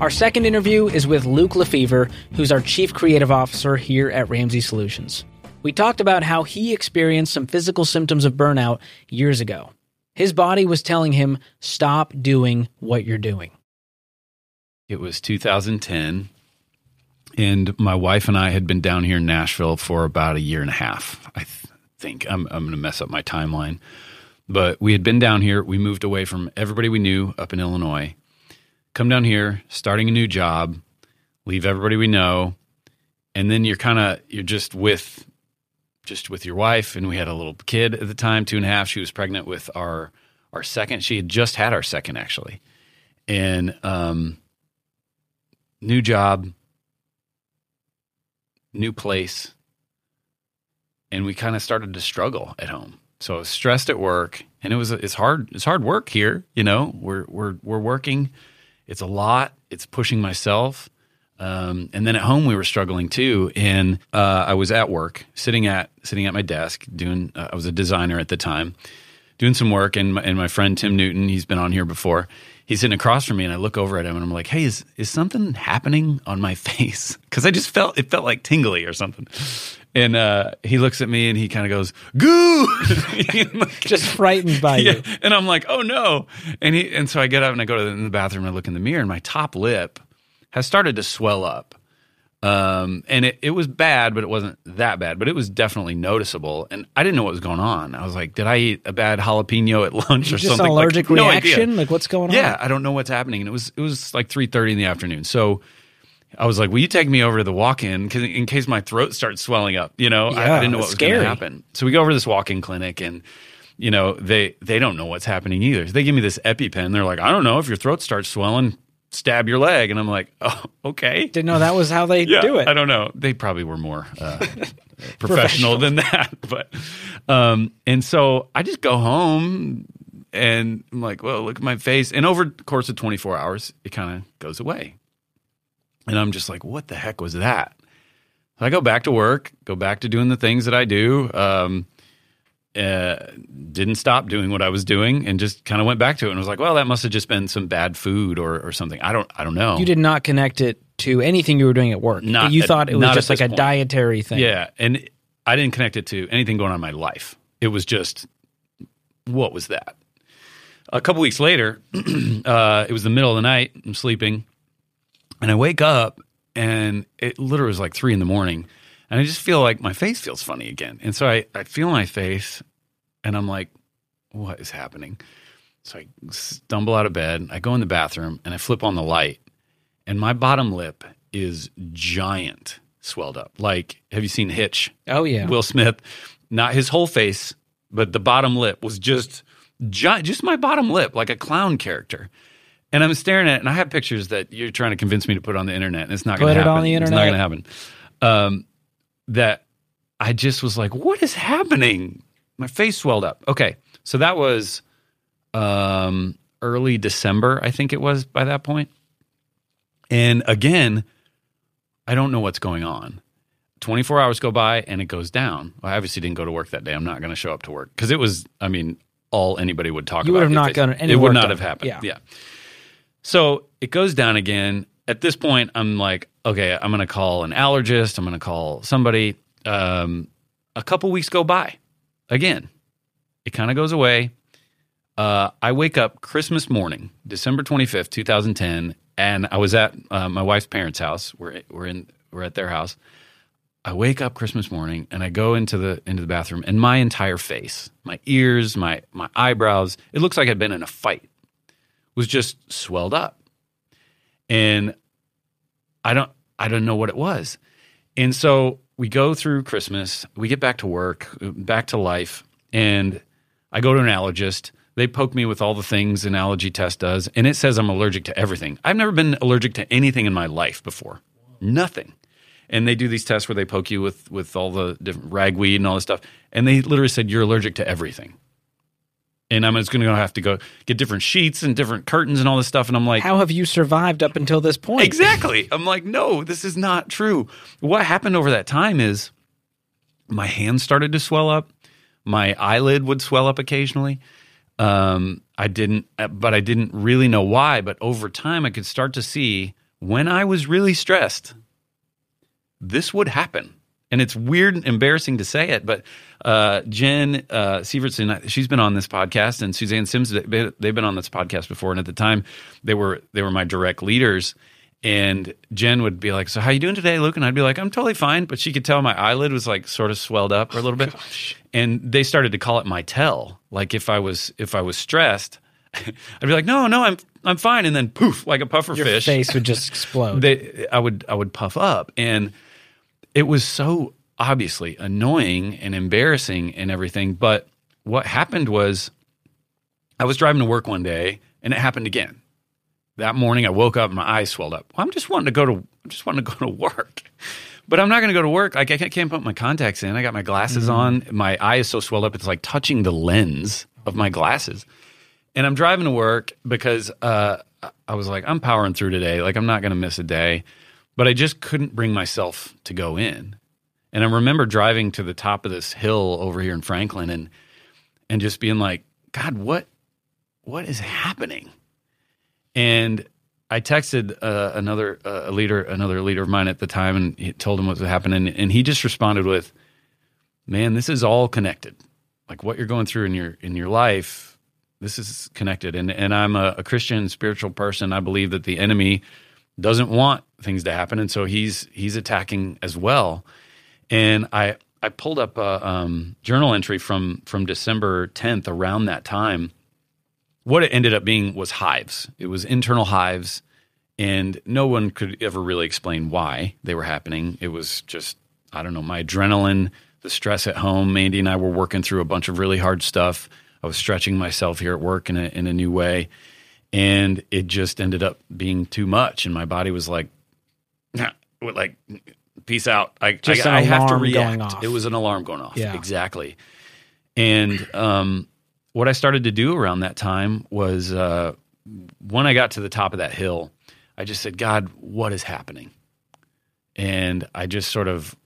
Our second interview is with Luke LeFevre, who's our Chief Creative Officer here at Ramsey Solutions. We talked about how he experienced some physical symptoms of burnout years ago. His body was telling him, stop doing what you're doing. It was 2010, and my wife and I had been down here in Nashville for about a year and a half. I th- think I'm, I'm going to mess up my timeline, but we had been down here. We moved away from everybody we knew up in Illinois, come down here, starting a new job, leave everybody we know, and then you're kind of you're just with just with your wife, and we had a little kid at the time, two and a half. She was pregnant with our our second. She had just had our second actually, and um, new job, new place, and we kind of started to struggle at home. So I was stressed at work, and it was it's hard it's hard work here. You know, we're we're we're working. It's a lot. It's pushing myself. Um, and then at home we were struggling too. And uh, I was at work, sitting at sitting at my desk, doing. Uh, I was a designer at the time, doing some work. And my, and my friend Tim Newton, he's been on here before. He's sitting across from me, and I look over at him, and I'm like, "Hey, is is something happening on my face?" Because I just felt it felt like tingly or something. And uh, he looks at me, and he kind of goes, "Goo!" Just frightened by yeah. you. And I'm like, "Oh no!" And he and so I get up and I go to the, in the bathroom and I look in the mirror, and my top lip has started to swell up. Um, and it, it was bad, but it wasn't that bad, but it was definitely noticeable. And I didn't know what was going on. I was like, did I eat a bad jalapeno at lunch or Just something? an Like, allergic no reaction? idea. Like, what's going on? Yeah, I don't know what's happening. And it was it was like three thirty in the afternoon. So I was like, "Will you take me over to the walk-in in case my throat starts swelling up?" You know, I, Yeah, I didn't know what was going to happen. So we go over to this walk-in clinic, and you know they they don't know what's happening either. So they give me this EpiPen. They're like, "I don't know if your throat starts swelling, stab your leg," and I'm like, "Oh, okay." Didn't know that was how they yeah, do it. I don't know. They probably were more uh, professional than that, but um, and so I just go home and I'm like, well, look at my face, and over the course of 24 hours, it kind of goes away, and I'm just like, what the heck was that? So I go back to work, go back to doing the things that I do. Um, uh, didn't stop doing what I was doing, and just kind of went back to it, and was like, well, that must have just been some bad food or or something. I don't, I don't know. You did not connect it to anything you were doing at work. Not you thought it was just like a point. dietary thing. Yeah, and I didn't connect it to anything going on in my life. It was just, what was that? A couple weeks later, uh, it was the middle of the night. I'm sleeping, and I wake up, and it literally was like three in the morning, and I just feel like my face feels funny again. And so I, I feel my face, and I'm like, what is happening? So I stumble out of bed. I go in the bathroom, and I flip on the light, and my bottom lip is giant, swelled up. Like, have you seen Hitch? Oh yeah. Will Smith, not his whole face, but the bottom lip was just giant, just my bottom lip, like a clown character. And I'm staring at it, and I have pictures that you're trying to convince me to put on the internet, and it's not going to happen. Put it on the internet. It's not going to happen. Um, that I just was like, what is happening? My face swelled up. Okay, so that was um, early December, I think it was by that point. And again, I don't know what's going on. 24 hours go by and it goes down. I obviously didn't go to work that day. I'm not going to show up to work because it was, I mean, all anybody would talk You about. would have not gone any It would not done. have happened. Yeah. yeah. So it goes down again. At this point, I'm like, okay, I'm going to call an allergist. I'm going to call somebody. Um, a couple weeks go by. Again, it kind of goes away. Uh, I wake up Christmas morning, December 25th, 2010, and I was at uh, my wife's parents' house. We're we're in we're at their house. I wake up Christmas morning and I go into the into the bathroom, and my entire face, my ears, my my eyebrows, it looks like I'd been in a fight, was just swelled up, and I don't I don't know what it was, and so we go through Christmas, we get back to work, back to life, and I go to an allergist. They poke me with all the things an allergy test does, and it says I'm allergic to everything. I've never been allergic to anything in my life before. Nothing. And they do these tests where they poke you with with all the different ragweed and all this stuff, and they literally said you're allergic to everything. And I'm just going to have to go get different sheets and different curtains and all this stuff. And I'm like, How have you survived up until this point? Exactly. I'm like, no, this is not true. What happened over that time is my hands started to swell up. My eyelid would swell up occasionally. Um, I didn't, but I didn't really know why. But over time, I could start to see when I was really stressed, this would happen. And it's weird and embarrassing to say it, but uh, Jen uh, Sievertson, she's been on this podcast, and Suzanne Sims, they- they've been on this podcast before. And at the time, they were they were my direct leaders. And Jen would be like, "So how you doing today, Luke?" And I'd be like, "I'm totally fine." But she could tell my eyelid was like sort of swelled up a little bit, and they started to call it my tell. Like if I was if I was stressed, I'd be like, "No, no, I'm I'm fine," and then poof, like a puffer Your fish, face would just explode. they, I would I would puff up, and it was so obviously annoying and embarrassing and everything. But what happened was, I was driving to work one day, and it happened again. That morning, I woke up and my eyes swelled up. Well, I'm just wanting to go to I'm just wanting to go to work, but I'm not going to go to work. Like I can't, put my contacts in. I got my glasses on. My eye is so swelled up, it's like touching the lens of my glasses and I'm driving to work because uh, I was like, I'm powering through today. Like, I'm not going to miss a day. But I just couldn't bring myself to go in. And I remember driving to the top of this hill over here in Franklin and and just being like, God, what what is happening? And I texted uh, another uh, a leader, another leader of mine at the time, and told him what was happening, and he just responded with, "Man, this is all connected. Like what you're going through in your in your life, this is connected." And and I'm a, a Christian, spiritual person. I believe that the enemy doesn't want things to happen, and so he's he's attacking as well. And I I pulled up a um, journal entry from from December 10th around that time what it ended up being was hives. It was internal hives, and no one could ever really explain why they were happening. It was just, I don't know, my adrenaline, the stress at home. Mandy and I were working through a bunch of really hard stuff. I was stretching myself here at work in a, in a new way, and it just ended up being too much. And my body was like, like, peace out. I, Just I, I have to react. It was an alarm going off. Yeah. Exactly. And um, what I started to do around that time was uh, when I got to the top of that hill, I just said, God, what is happening? And I just sort of,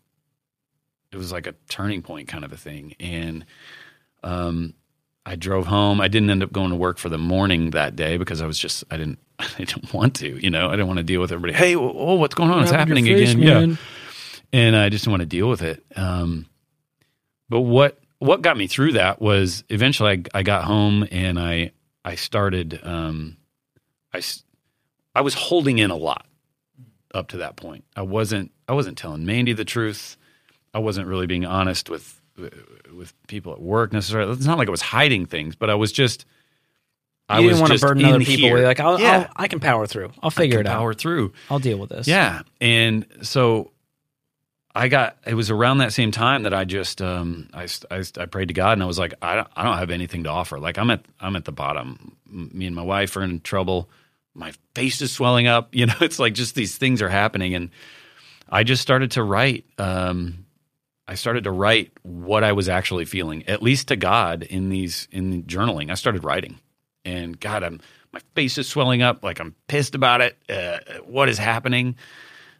it was like a turning point kind of a thing. And um, I drove home. I didn't end up going to work for the morning that day because I was just, I didn't, I didn't want to, you know, I didn't want to deal with everybody. Hey, oh, what's going on? It's happening face, again. Yeah and I just didn't want to deal with it. Um, but what what got me through that was eventually I, I got home and I I started um, I I was holding in a lot up to that point. I wasn't I wasn't telling Mandy the truth. I wasn't really being honest with with people at work necessarily. It's not like I was hiding things, but I was just I You didn't want to burden other people. here. You're like, I'll, yeah, I'll, I can power through. I'll figure it out. power through. I'll deal with this. Yeah. And so I got, it was around that same time that I just, um, I, I, I prayed to God and I was like, I don't, I don't have anything to offer. Like I'm at, I'm at the bottom. Me and my wife are in trouble. My face is swelling up. You know, it's like just these things are happening. And I just started to write, um, I started to write what I was actually feeling, at least to God in these, in journaling. I started writing and God, I'm, my face is swelling up. Like I'm pissed about it. Uh, what is happening?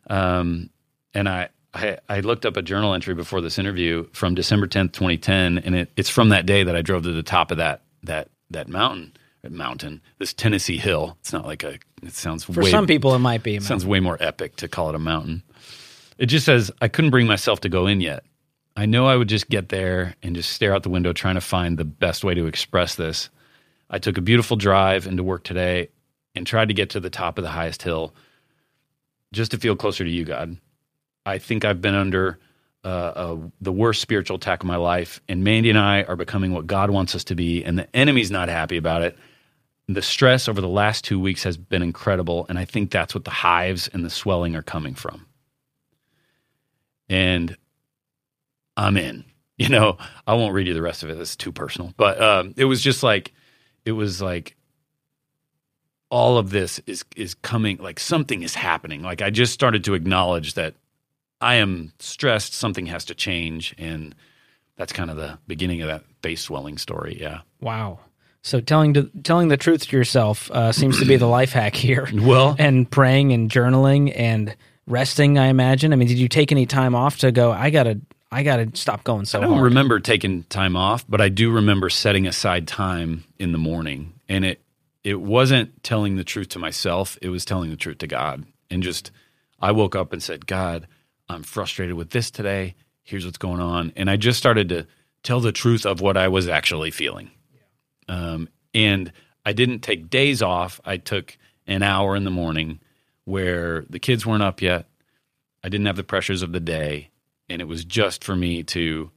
Um, and I, I I looked up a journal entry before this interview from December tenth, twenty ten, and it, it's from that day that I drove to the top of that that that mountain mountain this Tennessee hill. It's not like a. It sounds For way, some people, it might be. sounds way more epic to call it a mountain. It just says I couldn't bring myself to go in yet. I know I would just get there and just stare out the window trying to find the best way to express this. I took a beautiful drive into work today and tried to get to the top of the highest hill just to feel closer to you, God. I think I've been under uh, uh, the worst spiritual attack of my life, and Mandy and I are becoming what God wants us to be, and the enemy's not happy about it. The stress over the last two weeks has been incredible, and I think that's what the hives and the swelling are coming from. And I'm in. You know, I won't read you the rest of it. It's too personal. But um, it was just like, it was like all of this is is coming like something is happening like i just started to acknowledge that i am stressed something has to change and that's kind of the beginning of that face swelling story yeah Wow. So telling to, telling the truth to yourself uh, seems to be the life hack here. Well- and praying and journaling and resting. I imagine. I mean, did you take any time off to go? I gotta, I gotta stop going so I don't hard. remember taking time off, but I do remember setting aside time in the morning, and it it wasn't telling the truth to myself; it was telling the truth to God. And just, I woke up and said, "God, I'm frustrated with this today. Here's what's going on," and I just started to tell the truth of what I was actually feeling. Um, and I didn't take days off. I took an hour in the morning where the kids weren't up yet. I didn't have the pressures of the day, and it was just for me to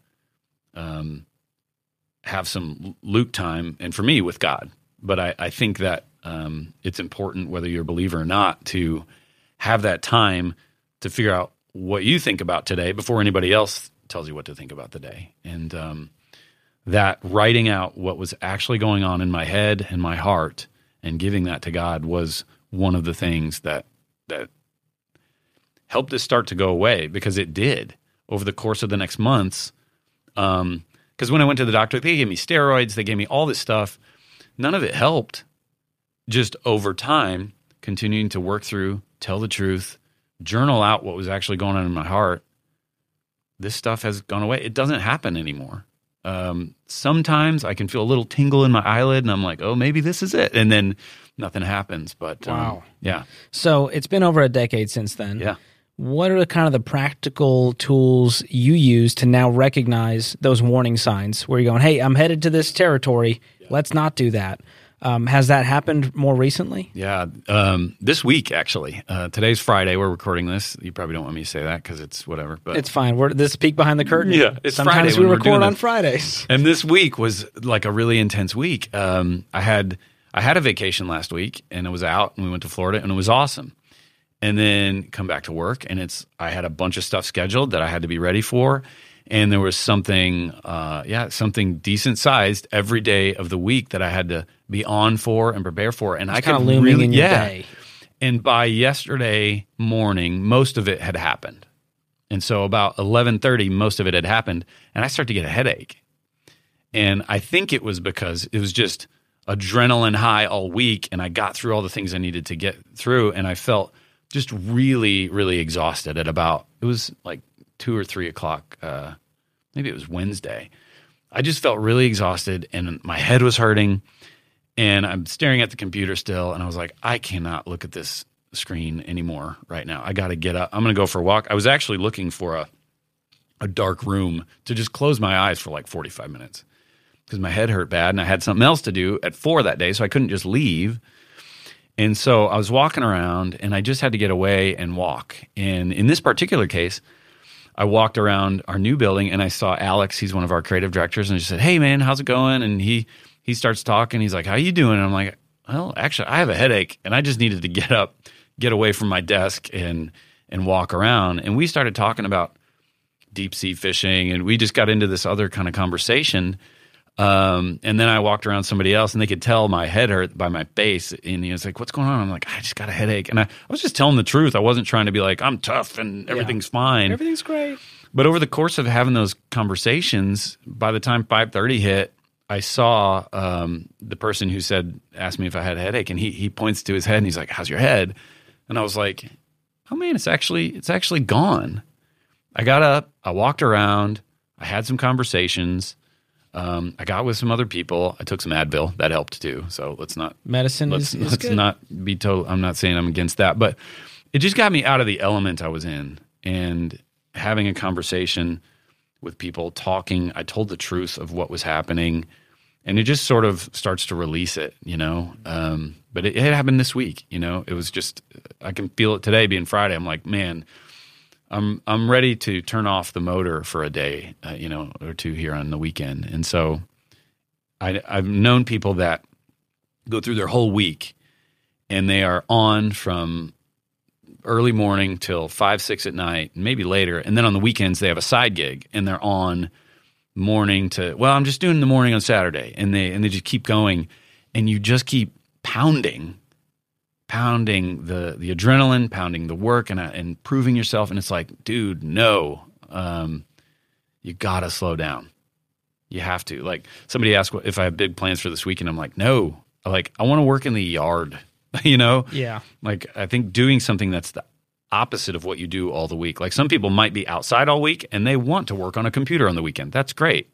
um, have some Luke time, and for me with God. But I, I think that um, it's important, whether you're a believer or not, to have that time to figure out what you think about today before anybody else tells you what to think about the day. And um, that writing out what was actually going on in my head and my heart and giving that to God was one of the things that that helped this start to go away because it did over the course of the next months. Um, because when I went to the doctor, they gave me steroids, they gave me all this stuff. None of it helped. Just over time, continuing to work through, tell the truth, journal out what was actually going on in my heart. This stuff has gone away. It doesn't happen anymore. Um, sometimes I can feel a little tingle in my eyelid, and I'm like, "Oh, maybe this is it," and then nothing happens. But um, Wow. yeah, So it's been over a decade since then. yeah. What are the kind of the practical tools you use to now recognize those warning signs where you're going, hey, I'm headed to this territory. Let's not do that. Um, has that happened more recently? Yeah, um, this week actually. Uh, today's Friday. We're recording this. You probably don't want me to say that because it's whatever. But It's fine. We're this is peek behind the curtain. Yeah, it's Sometimes Friday we when we're doing record on. Fridays. and this week was like a really intense week. Um, I had I had a vacation last week and I was out and we went to Florida and it was awesome. And then come back to work and it's I had a bunch of stuff scheduled that I had to be ready for. And there was something, uh, yeah, something decent sized every day of the week that I had to be on for and prepare for. And I kinda looming really, in your yeah. day. And by yesterday morning, most of it had happened. And so about 11:30 most of it had happened and I started to get a headache. And I think it was because it was just adrenaline high all week and I got through all the things I needed to get through and I felt just really, really exhausted at about it was like two or three o'clock, uh, maybe it was Wednesday. I just felt really exhausted and my head was hurting and I'm staring at the computer still and I was like, I cannot look at this screen anymore right now. I gotta get up. I'm gonna go for a walk. I was actually looking for a a dark room to just close my eyes for like 45 minutes because my head hurt bad and I had something else to do at four that day, so I couldn't just leave. And so I was walking around and I just had to get away and walk. And in this particular case, I walked around our new building and I saw Alex, he's one of our creative directors, and I said, Hey man, how's it going? And he he starts talking, he's like, How you doing? And I'm like, Well, actually I have a headache and I just needed to get up, get away from my desk and and walk around. And we started talking about deep sea fishing and we just got into this other kind of conversation um, and then I walked around somebody else and they could tell my head hurt by my face. And he was like, What's going on? I'm like, I just got a headache. And I, I was just telling the truth. I wasn't trying to be like, I'm tough and everything's fine. Everything's great. But over the course of having those conversations, by the time 5:30 hit, I saw um, the person who said asked me if I had a headache, and he he points to his head and he's like, "How's your head?" And I was like, "Oh man, it's actually it's actually gone." I got up, I walked around, I had some conversations, um, I got with some other people. I took some Advil, that helped too. So let's not Medicine let's, is, is let's not be total. I'm not saying I'm against that, but it just got me out of the element I was in and having a conversation with people, talking. I told the truth of what was happening, and it just sort of starts to release it, you know. Um, but it, it happened this week, you know. It was just I can feel it today, being Friday. I'm like, man, I'm I'm ready to turn off the motor for a day, uh, you know, or two here on the weekend. And so I, I've known people that go through their whole week and they are on from early morning till five, six at night, maybe later. And then on the weekends, they have a side gig and they're on morning to, well, I'm just doing the morning on Saturday. And they, and they just keep going. and you just keep pounding, pounding the the adrenaline, pounding the work, and uh, and proving yourself. And it's like, dude, no, um, you gotta slow down. You have to. Like somebody asked what- if I have big plans for this weekend. I'm like, no. Like I want to work in the yard. you know. Yeah. Like I think doing something that's the opposite of what you do all the week. Like some people might be outside all week and they want to work on a computer on the weekend. That's great.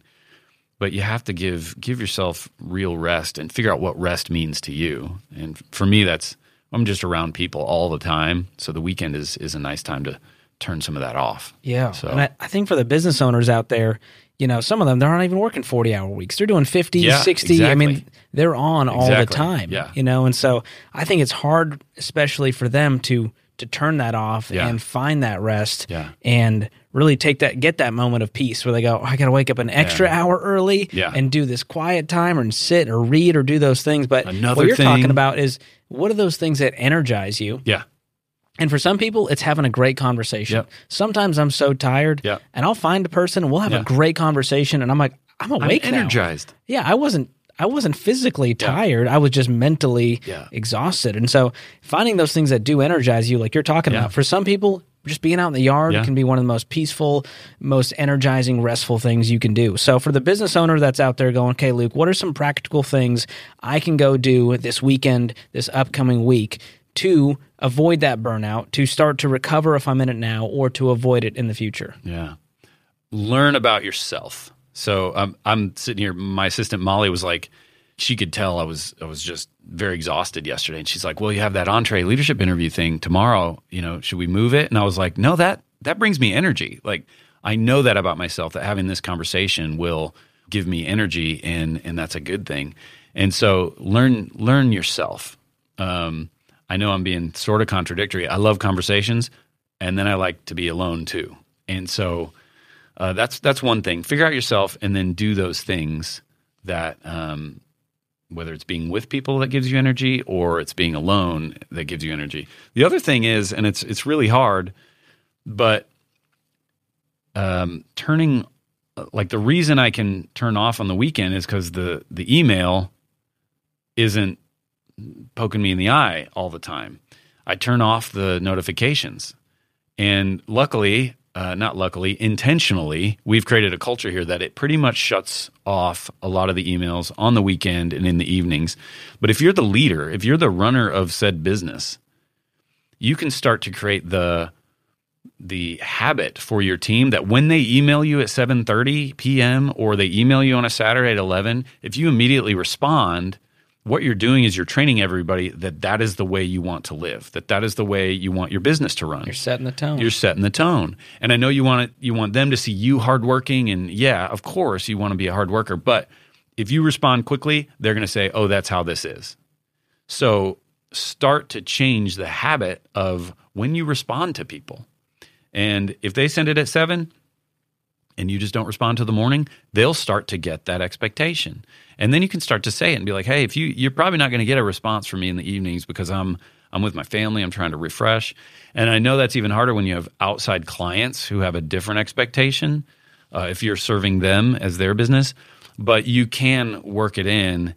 But you have to give give yourself real rest and figure out what rest means to you. And for me that's I'm just around people all the time. So the weekend is is a nice time to turn some of that off. Yeah. So- And I, I think for the business owners out there, you know, some of them, they're not even working 40 hour weeks. They're doing 50, Yeah, 60. I mean, they're on all the time, Yeah. you know? And so I think it's hard, especially for them to, to turn that off Yeah. and find that rest Yeah. and really take that, get that moment of peace where they go, oh, I got to wake up an extra hour early Yeah. and do this quiet time or sit or read or do those things. But Another thing. what you're talking about is what are those things that energize you? Yeah. And for some people, it's having a great conversation. Yep. Sometimes I'm so tired, Yep. and I'll find a person and we'll have a great conversation, and I'm like, I'm I'm awake now. energized. Yeah, I wasn't. I wasn't physically tired. I was just mentally Yeah. exhausted. And so, finding those things that do energize you, like you're talking about, for some people, just being out in the yard Yeah. can be one of the most peaceful, most energizing, restful things you can do. So, for the business owner that's out there going, okay, Luke, what are some practical things I can go do this weekend, this upcoming week to avoid that burnout, to start to recover if I'm in it now, or to avoid it in the future? Yeah. Learn about yourself. So um, I'm sitting here. My assistant Molly was like, she could tell I was I was just very exhausted yesterday, and she's like, "Well, you have that EntreLeadership interview thing tomorrow. You know, should we move it?" And I was like, "No, that that brings me energy. Like I know that about myself. That having this conversation will give me energy, and and that's a good thing. And so learn learn yourself. Um, I know I'm being sort of contradictory. I love conversations, and then I like to be alone too. And so uh, that's that's one thing. Figure out yourself, and then do those things that, um, whether it's being with people that gives you energy, or it's being alone that gives you energy. The other thing is, and it's it's really hard, but um, turning like the reason I can turn off on the weekend is because the the email isn't poking me in the eye all the time. I turn off the notifications. And luckily, uh, not luckily, intentionally, we've created a culture here that it pretty much shuts off a lot of the emails on the weekend and in the evenings. But if you're the leader, if you're the runner of said business, you can start to create the the habit for your team that when they email you at 7:30 p.m. or they email you on a Saturday at 11, if you immediately respond, what you're doing is you're training everybody that that is the way you want to live, that that is the way you want your business to run. You're setting the tone. You're setting the tone. And I know you want it, you want them to see you hardworking and yeah, of course you want to be a hard worker, but if you respond quickly, they're going to say, "Oh, that's how this is." So, start to change the habit of when you respond to people. And if they send it at 7 and you just don't respond to the morning, they'll start to get that expectation. And then you can start to say it and be like, "Hey, if you you're probably not going to get a response from me in the evenings because I'm I'm with my family, I'm trying to refresh." And I know that's even harder when you have outside clients who have a different expectation uh, if you're serving them as their business, but you can work it in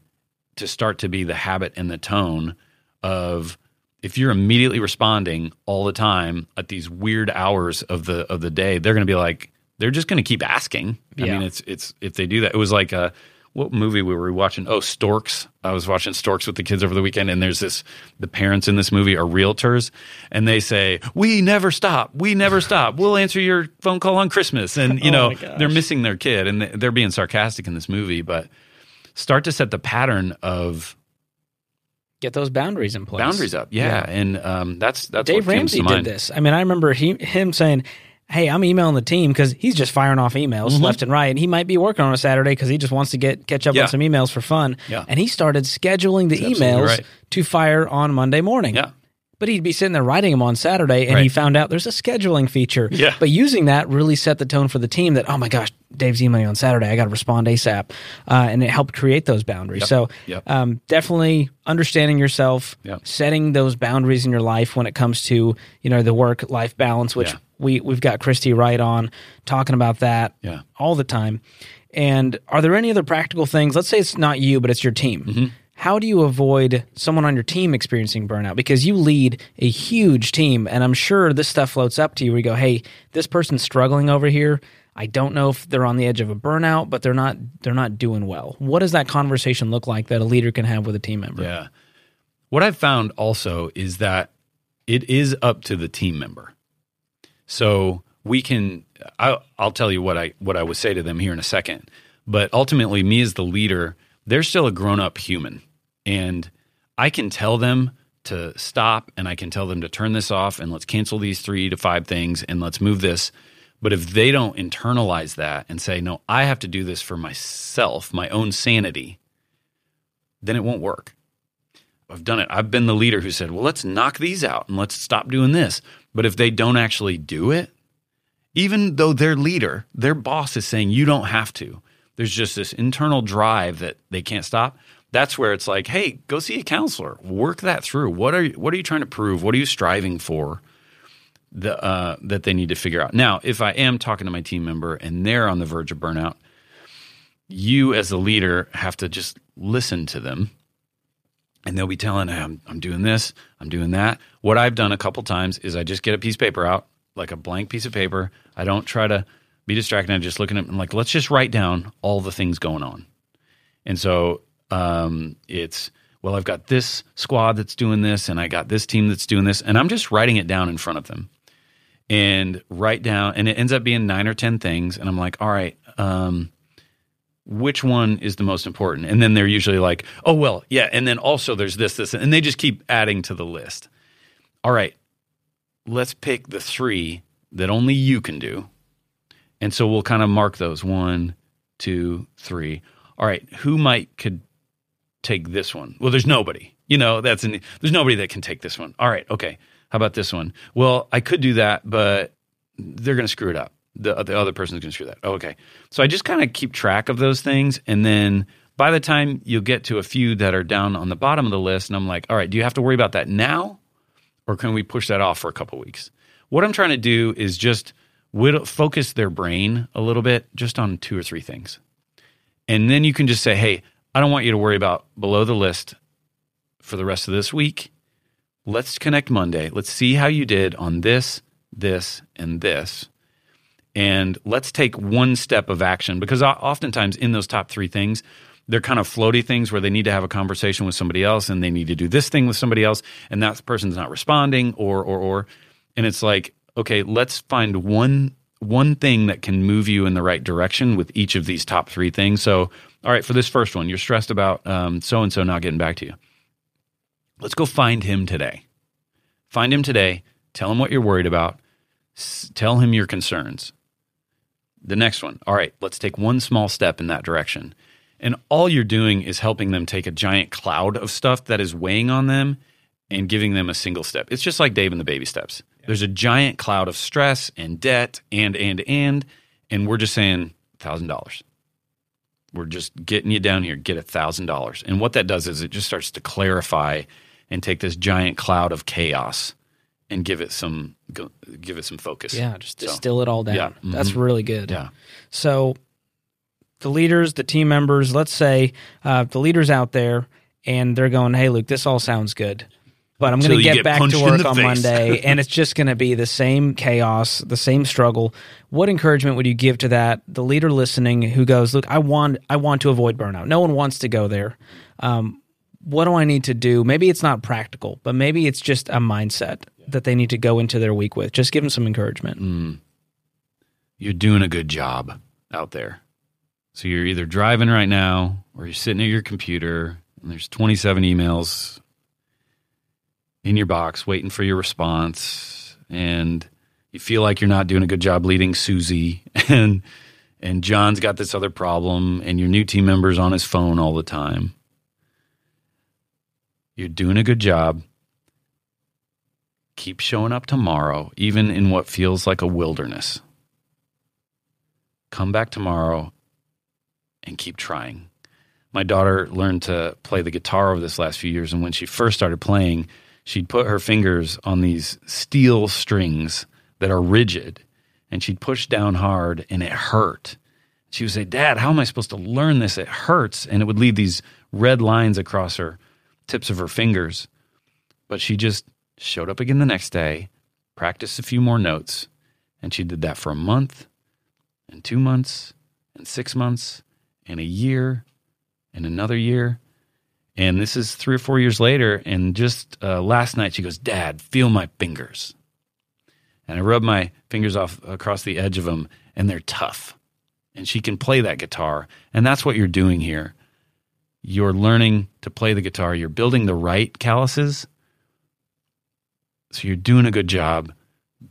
to start to be the habit and the tone of if you're immediately responding all the time at these weird hours of the of the day, they're going to be like they're just going to keep asking. I mean, it's it's if they do that. It was like a what movie were we were watching? Oh, Storks. I was watching Storks with the kids over the weekend, and there's this the parents in this movie are realtors, and they say, "We never stop. We never stop. We'll answer your phone call on Christmas." And you Oh know, they're missing their kid, and they're being sarcastic in this movie, but start to set the pattern of Get those boundaries in place. boundaries up. Yeah, and um, that's that's Dave Ramsey did this. I mean, I remember he, him saying, "Hey, I'm emailing the team because he's just firing off emails Mm-hmm. left and right, and he might be working on a Saturday because he just wants to get catch up Yeah. on some emails for fun." Yeah. And he started scheduling the That's emails right. to fire on Monday morning. Yeah, But he'd be sitting there writing them on Saturday, and he found out there's a scheduling feature. Yeah. But using that really set the tone for the team that, oh my gosh, Dave's emailing on Saturday. I got to respond ASAP. Uh, and it helped create those boundaries. Yep. So Yep. um, definitely understanding yourself, Yep. setting those boundaries in your life when it comes to, you know, the work life balance, which Yeah. We, we've got Christy Wright on talking about that Yeah. all the time. And are there any other practical things? Let's say it's not you, but it's your team. Mm-hmm. how do you avoid someone on your team experiencing burnout? Because you lead a huge team, and I'm sure this stuff floats up to you where you go, hey, this person's struggling over here. I don't know if they're on the edge of a burnout, but they're not they're not doing well. What does that conversation look like that a leader can have with a team member? Yeah. What I've found also is that it is up to the team member. So we can I'll, I'll tell you what I what I would say to them here in a second. But ultimately me as the leader, they're still a grown-up human and I can tell them to stop and I can tell them to turn this off and let's cancel these 3 to 5 things and let's move this. But if they don't internalize that and say, "No, I have to do this for myself, my own sanity," then it won't work. I've done it. I've been the leader who said, well, let's knock these out and let's stop doing this. But if they don't actually do it, even though their leader, their boss is saying you don't have to, there's just this internal drive that they can't stop. That's where it's like, hey, go see a counselor, work that through. What are you, what are you trying to prove? What are you striving for? The, uh, that they need to figure out. Now, if I am talking to my team member and they're on the verge of burnout, you as a leader have to just listen to them and they'll be telling I'm, I'm doing this i'm doing that. What i've done a couple times is i just get a piece of paper out like a blank piece of paper. I don't try to be distracted. I'm just looking at i'm like let's just write down all the things going on. And so um, it's well i've got this squad that's doing this and i got this team that's doing this and i'm just writing it down in front of them. And write down and it ends up being nine or ten things and i'm like all right um, which one is the most important? And then they're usually like, oh, well, yeah. And then also there's this, this, and they just keep adding to the list. All right, let's pick the three that only you can do. And so we'll kind of mark those one, two, three. All right, who might could take this one? Well, there's nobody. You know, that's an, there's nobody that can take this one. All right, okay. How about this one? Well, I could do that, but they're going to screw it up the the other person's going to screw that. Oh, okay. So I just kind of keep track of those things, and then by the time you get to a few that are down on the bottom of the list, and I'm like, all right, do you have to worry about that now, or can we push that off for a couple weeks? What I'm trying to do is just whittle, focus their brain a little bit, just on two or three things, and then you can just say, hey, I don't want you to worry about below the list for the rest of this week. Let's connect Monday. Let's see how you did on this, this, and this and let's take one step of action because oftentimes in those top three things they're kind of floaty things where they need to have a conversation with somebody else and they need to do this thing with somebody else and that person's not responding or or or. And it's like okay let's find one one thing that can move you in the right direction with each of these top three things. So all right for this first one you're stressed about so and so not getting back to you. Let's go find him today. Find him today. Tell him what you're worried about. Tell him your concerns the next one. All right, let's take one small step in that direction. And all you're doing is helping them take a giant cloud of stuff that is weighing on them and giving them a single step. It's just like Dave and the baby steps. Yeah. There's a giant cloud of stress and debt and, and, and, and we're just saying $1,000. We're just getting you down here, get $1,000. And what that does is it just starts to clarify and take this giant cloud of chaos and give it some give it some focus. Yeah, just distill so, it all down. Yeah. Mm-hmm. That's really good. Yeah. So the leaders, the team members, let's say uh, the leaders out there, and they're going, "Hey, Luke, this all sounds good." But I'm going to get, get, back to work on face. Monday, and it's just going to be the same chaos, the same struggle. What encouragement would you give to that the leader listening who goes, "Look, I want, I want to avoid burnout. No one wants to go there. Um, what do I need to do? Maybe it's not practical, but maybe it's just a mindset that they need to go into their week with. Just give them some encouragement. Mm. You're doing a good job out there. So you're either driving right now or you're sitting at your computer and there's 27 emails in your box waiting for your response and you feel like you're not doing a good job leading Susie and and John's got this other problem and your new team member's on his phone all the time. You're doing a good job keep showing up tomorrow, even in what feels like a wilderness. Come back tomorrow and keep trying. My daughter learned to play the guitar over this last few years, and when she first started playing, she'd put her fingers on these steel strings that are rigid, and she'd push down hard, and it hurt. She would say, Dad, how am I supposed to learn this? It hurts. And it would leave these red lines across her tips of her fingers. But she just showed up again the next day, practiced a few more notes, and she did that for a month, and two months, and six months, and a year, and another year. And this is three or four years later. And just uh, last night, she goes, Dad, feel my fingers. And I rub my fingers off across the edge of them, and they're tough. And she can play that guitar. And that's what you're doing here. You're learning to play the guitar, you're building the right calluses. So you're doing a good job.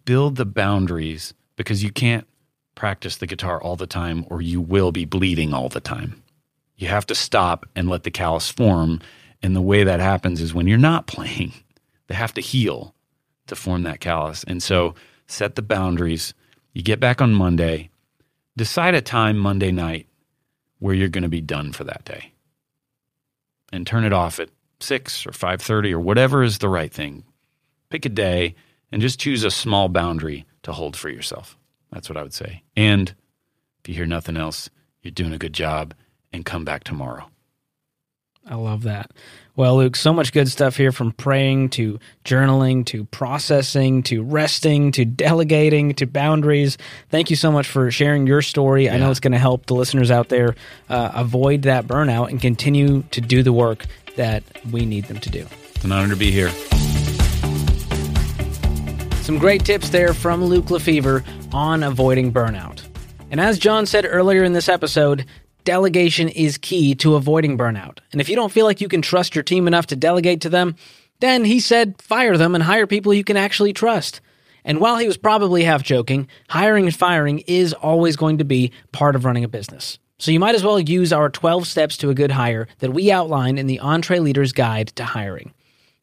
Build the boundaries because you can't practice the guitar all the time or you will be bleeding all the time. You have to stop and let the callus form. And the way that happens is when you're not playing, they have to heal to form that callus. And so set the boundaries. You get back on Monday, decide a time Monday night where you're going to be done for that day. And turn it off at 6 or 5:30 or whatever is the right thing. Pick a day and just choose a small boundary to hold for yourself. That's what I would say. And if you hear nothing else, you're doing a good job and come back tomorrow. I love that. Well, Luke, so much good stuff here from praying to journaling to processing to resting to delegating to boundaries. Thank you so much for sharing your story. I know it's going to help the listeners out there uh, avoid that burnout and continue to do the work that we need them to do. It's an honor to be here. Some great tips there from Luke LeFevre on avoiding burnout. And as John said earlier in this episode, delegation is key to avoiding burnout. And if you don't feel like you can trust your team enough to delegate to them, then he said fire them and hire people you can actually trust. And while he was probably half joking, hiring and firing is always going to be part of running a business. So you might as well use our 12 steps to a good hire that we outline in the EntreLeader's Guide to Hiring.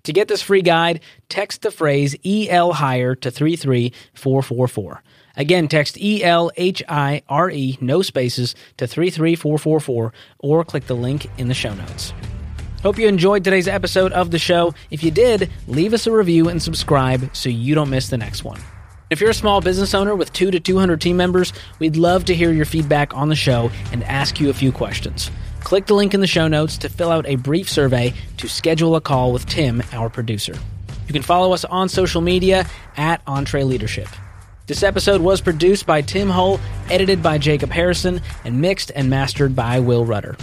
To get this free guide, text the phrase EL Hire to 33444. Again, text E L H I R E, no spaces, to 33444 or click the link in the show notes. Hope you enjoyed today's episode of the show. If you did, leave us a review and subscribe so you don't miss the next one. If you're a small business owner with 2 to 200 team members, we'd love to hear your feedback on the show and ask you a few questions. Click the link in the show notes to fill out a brief survey to schedule a call with Tim, our producer. You can follow us on social media at EntreLeadership. This episode was produced by Tim Hull, edited by Jacob Harrison, and mixed and mastered by Will Rudder.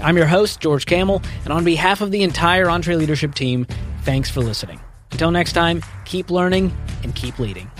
I'm your host, George Kamel, and on behalf of the entire EntreLeadership team, thanks for listening. Until next time, keep learning and keep leading.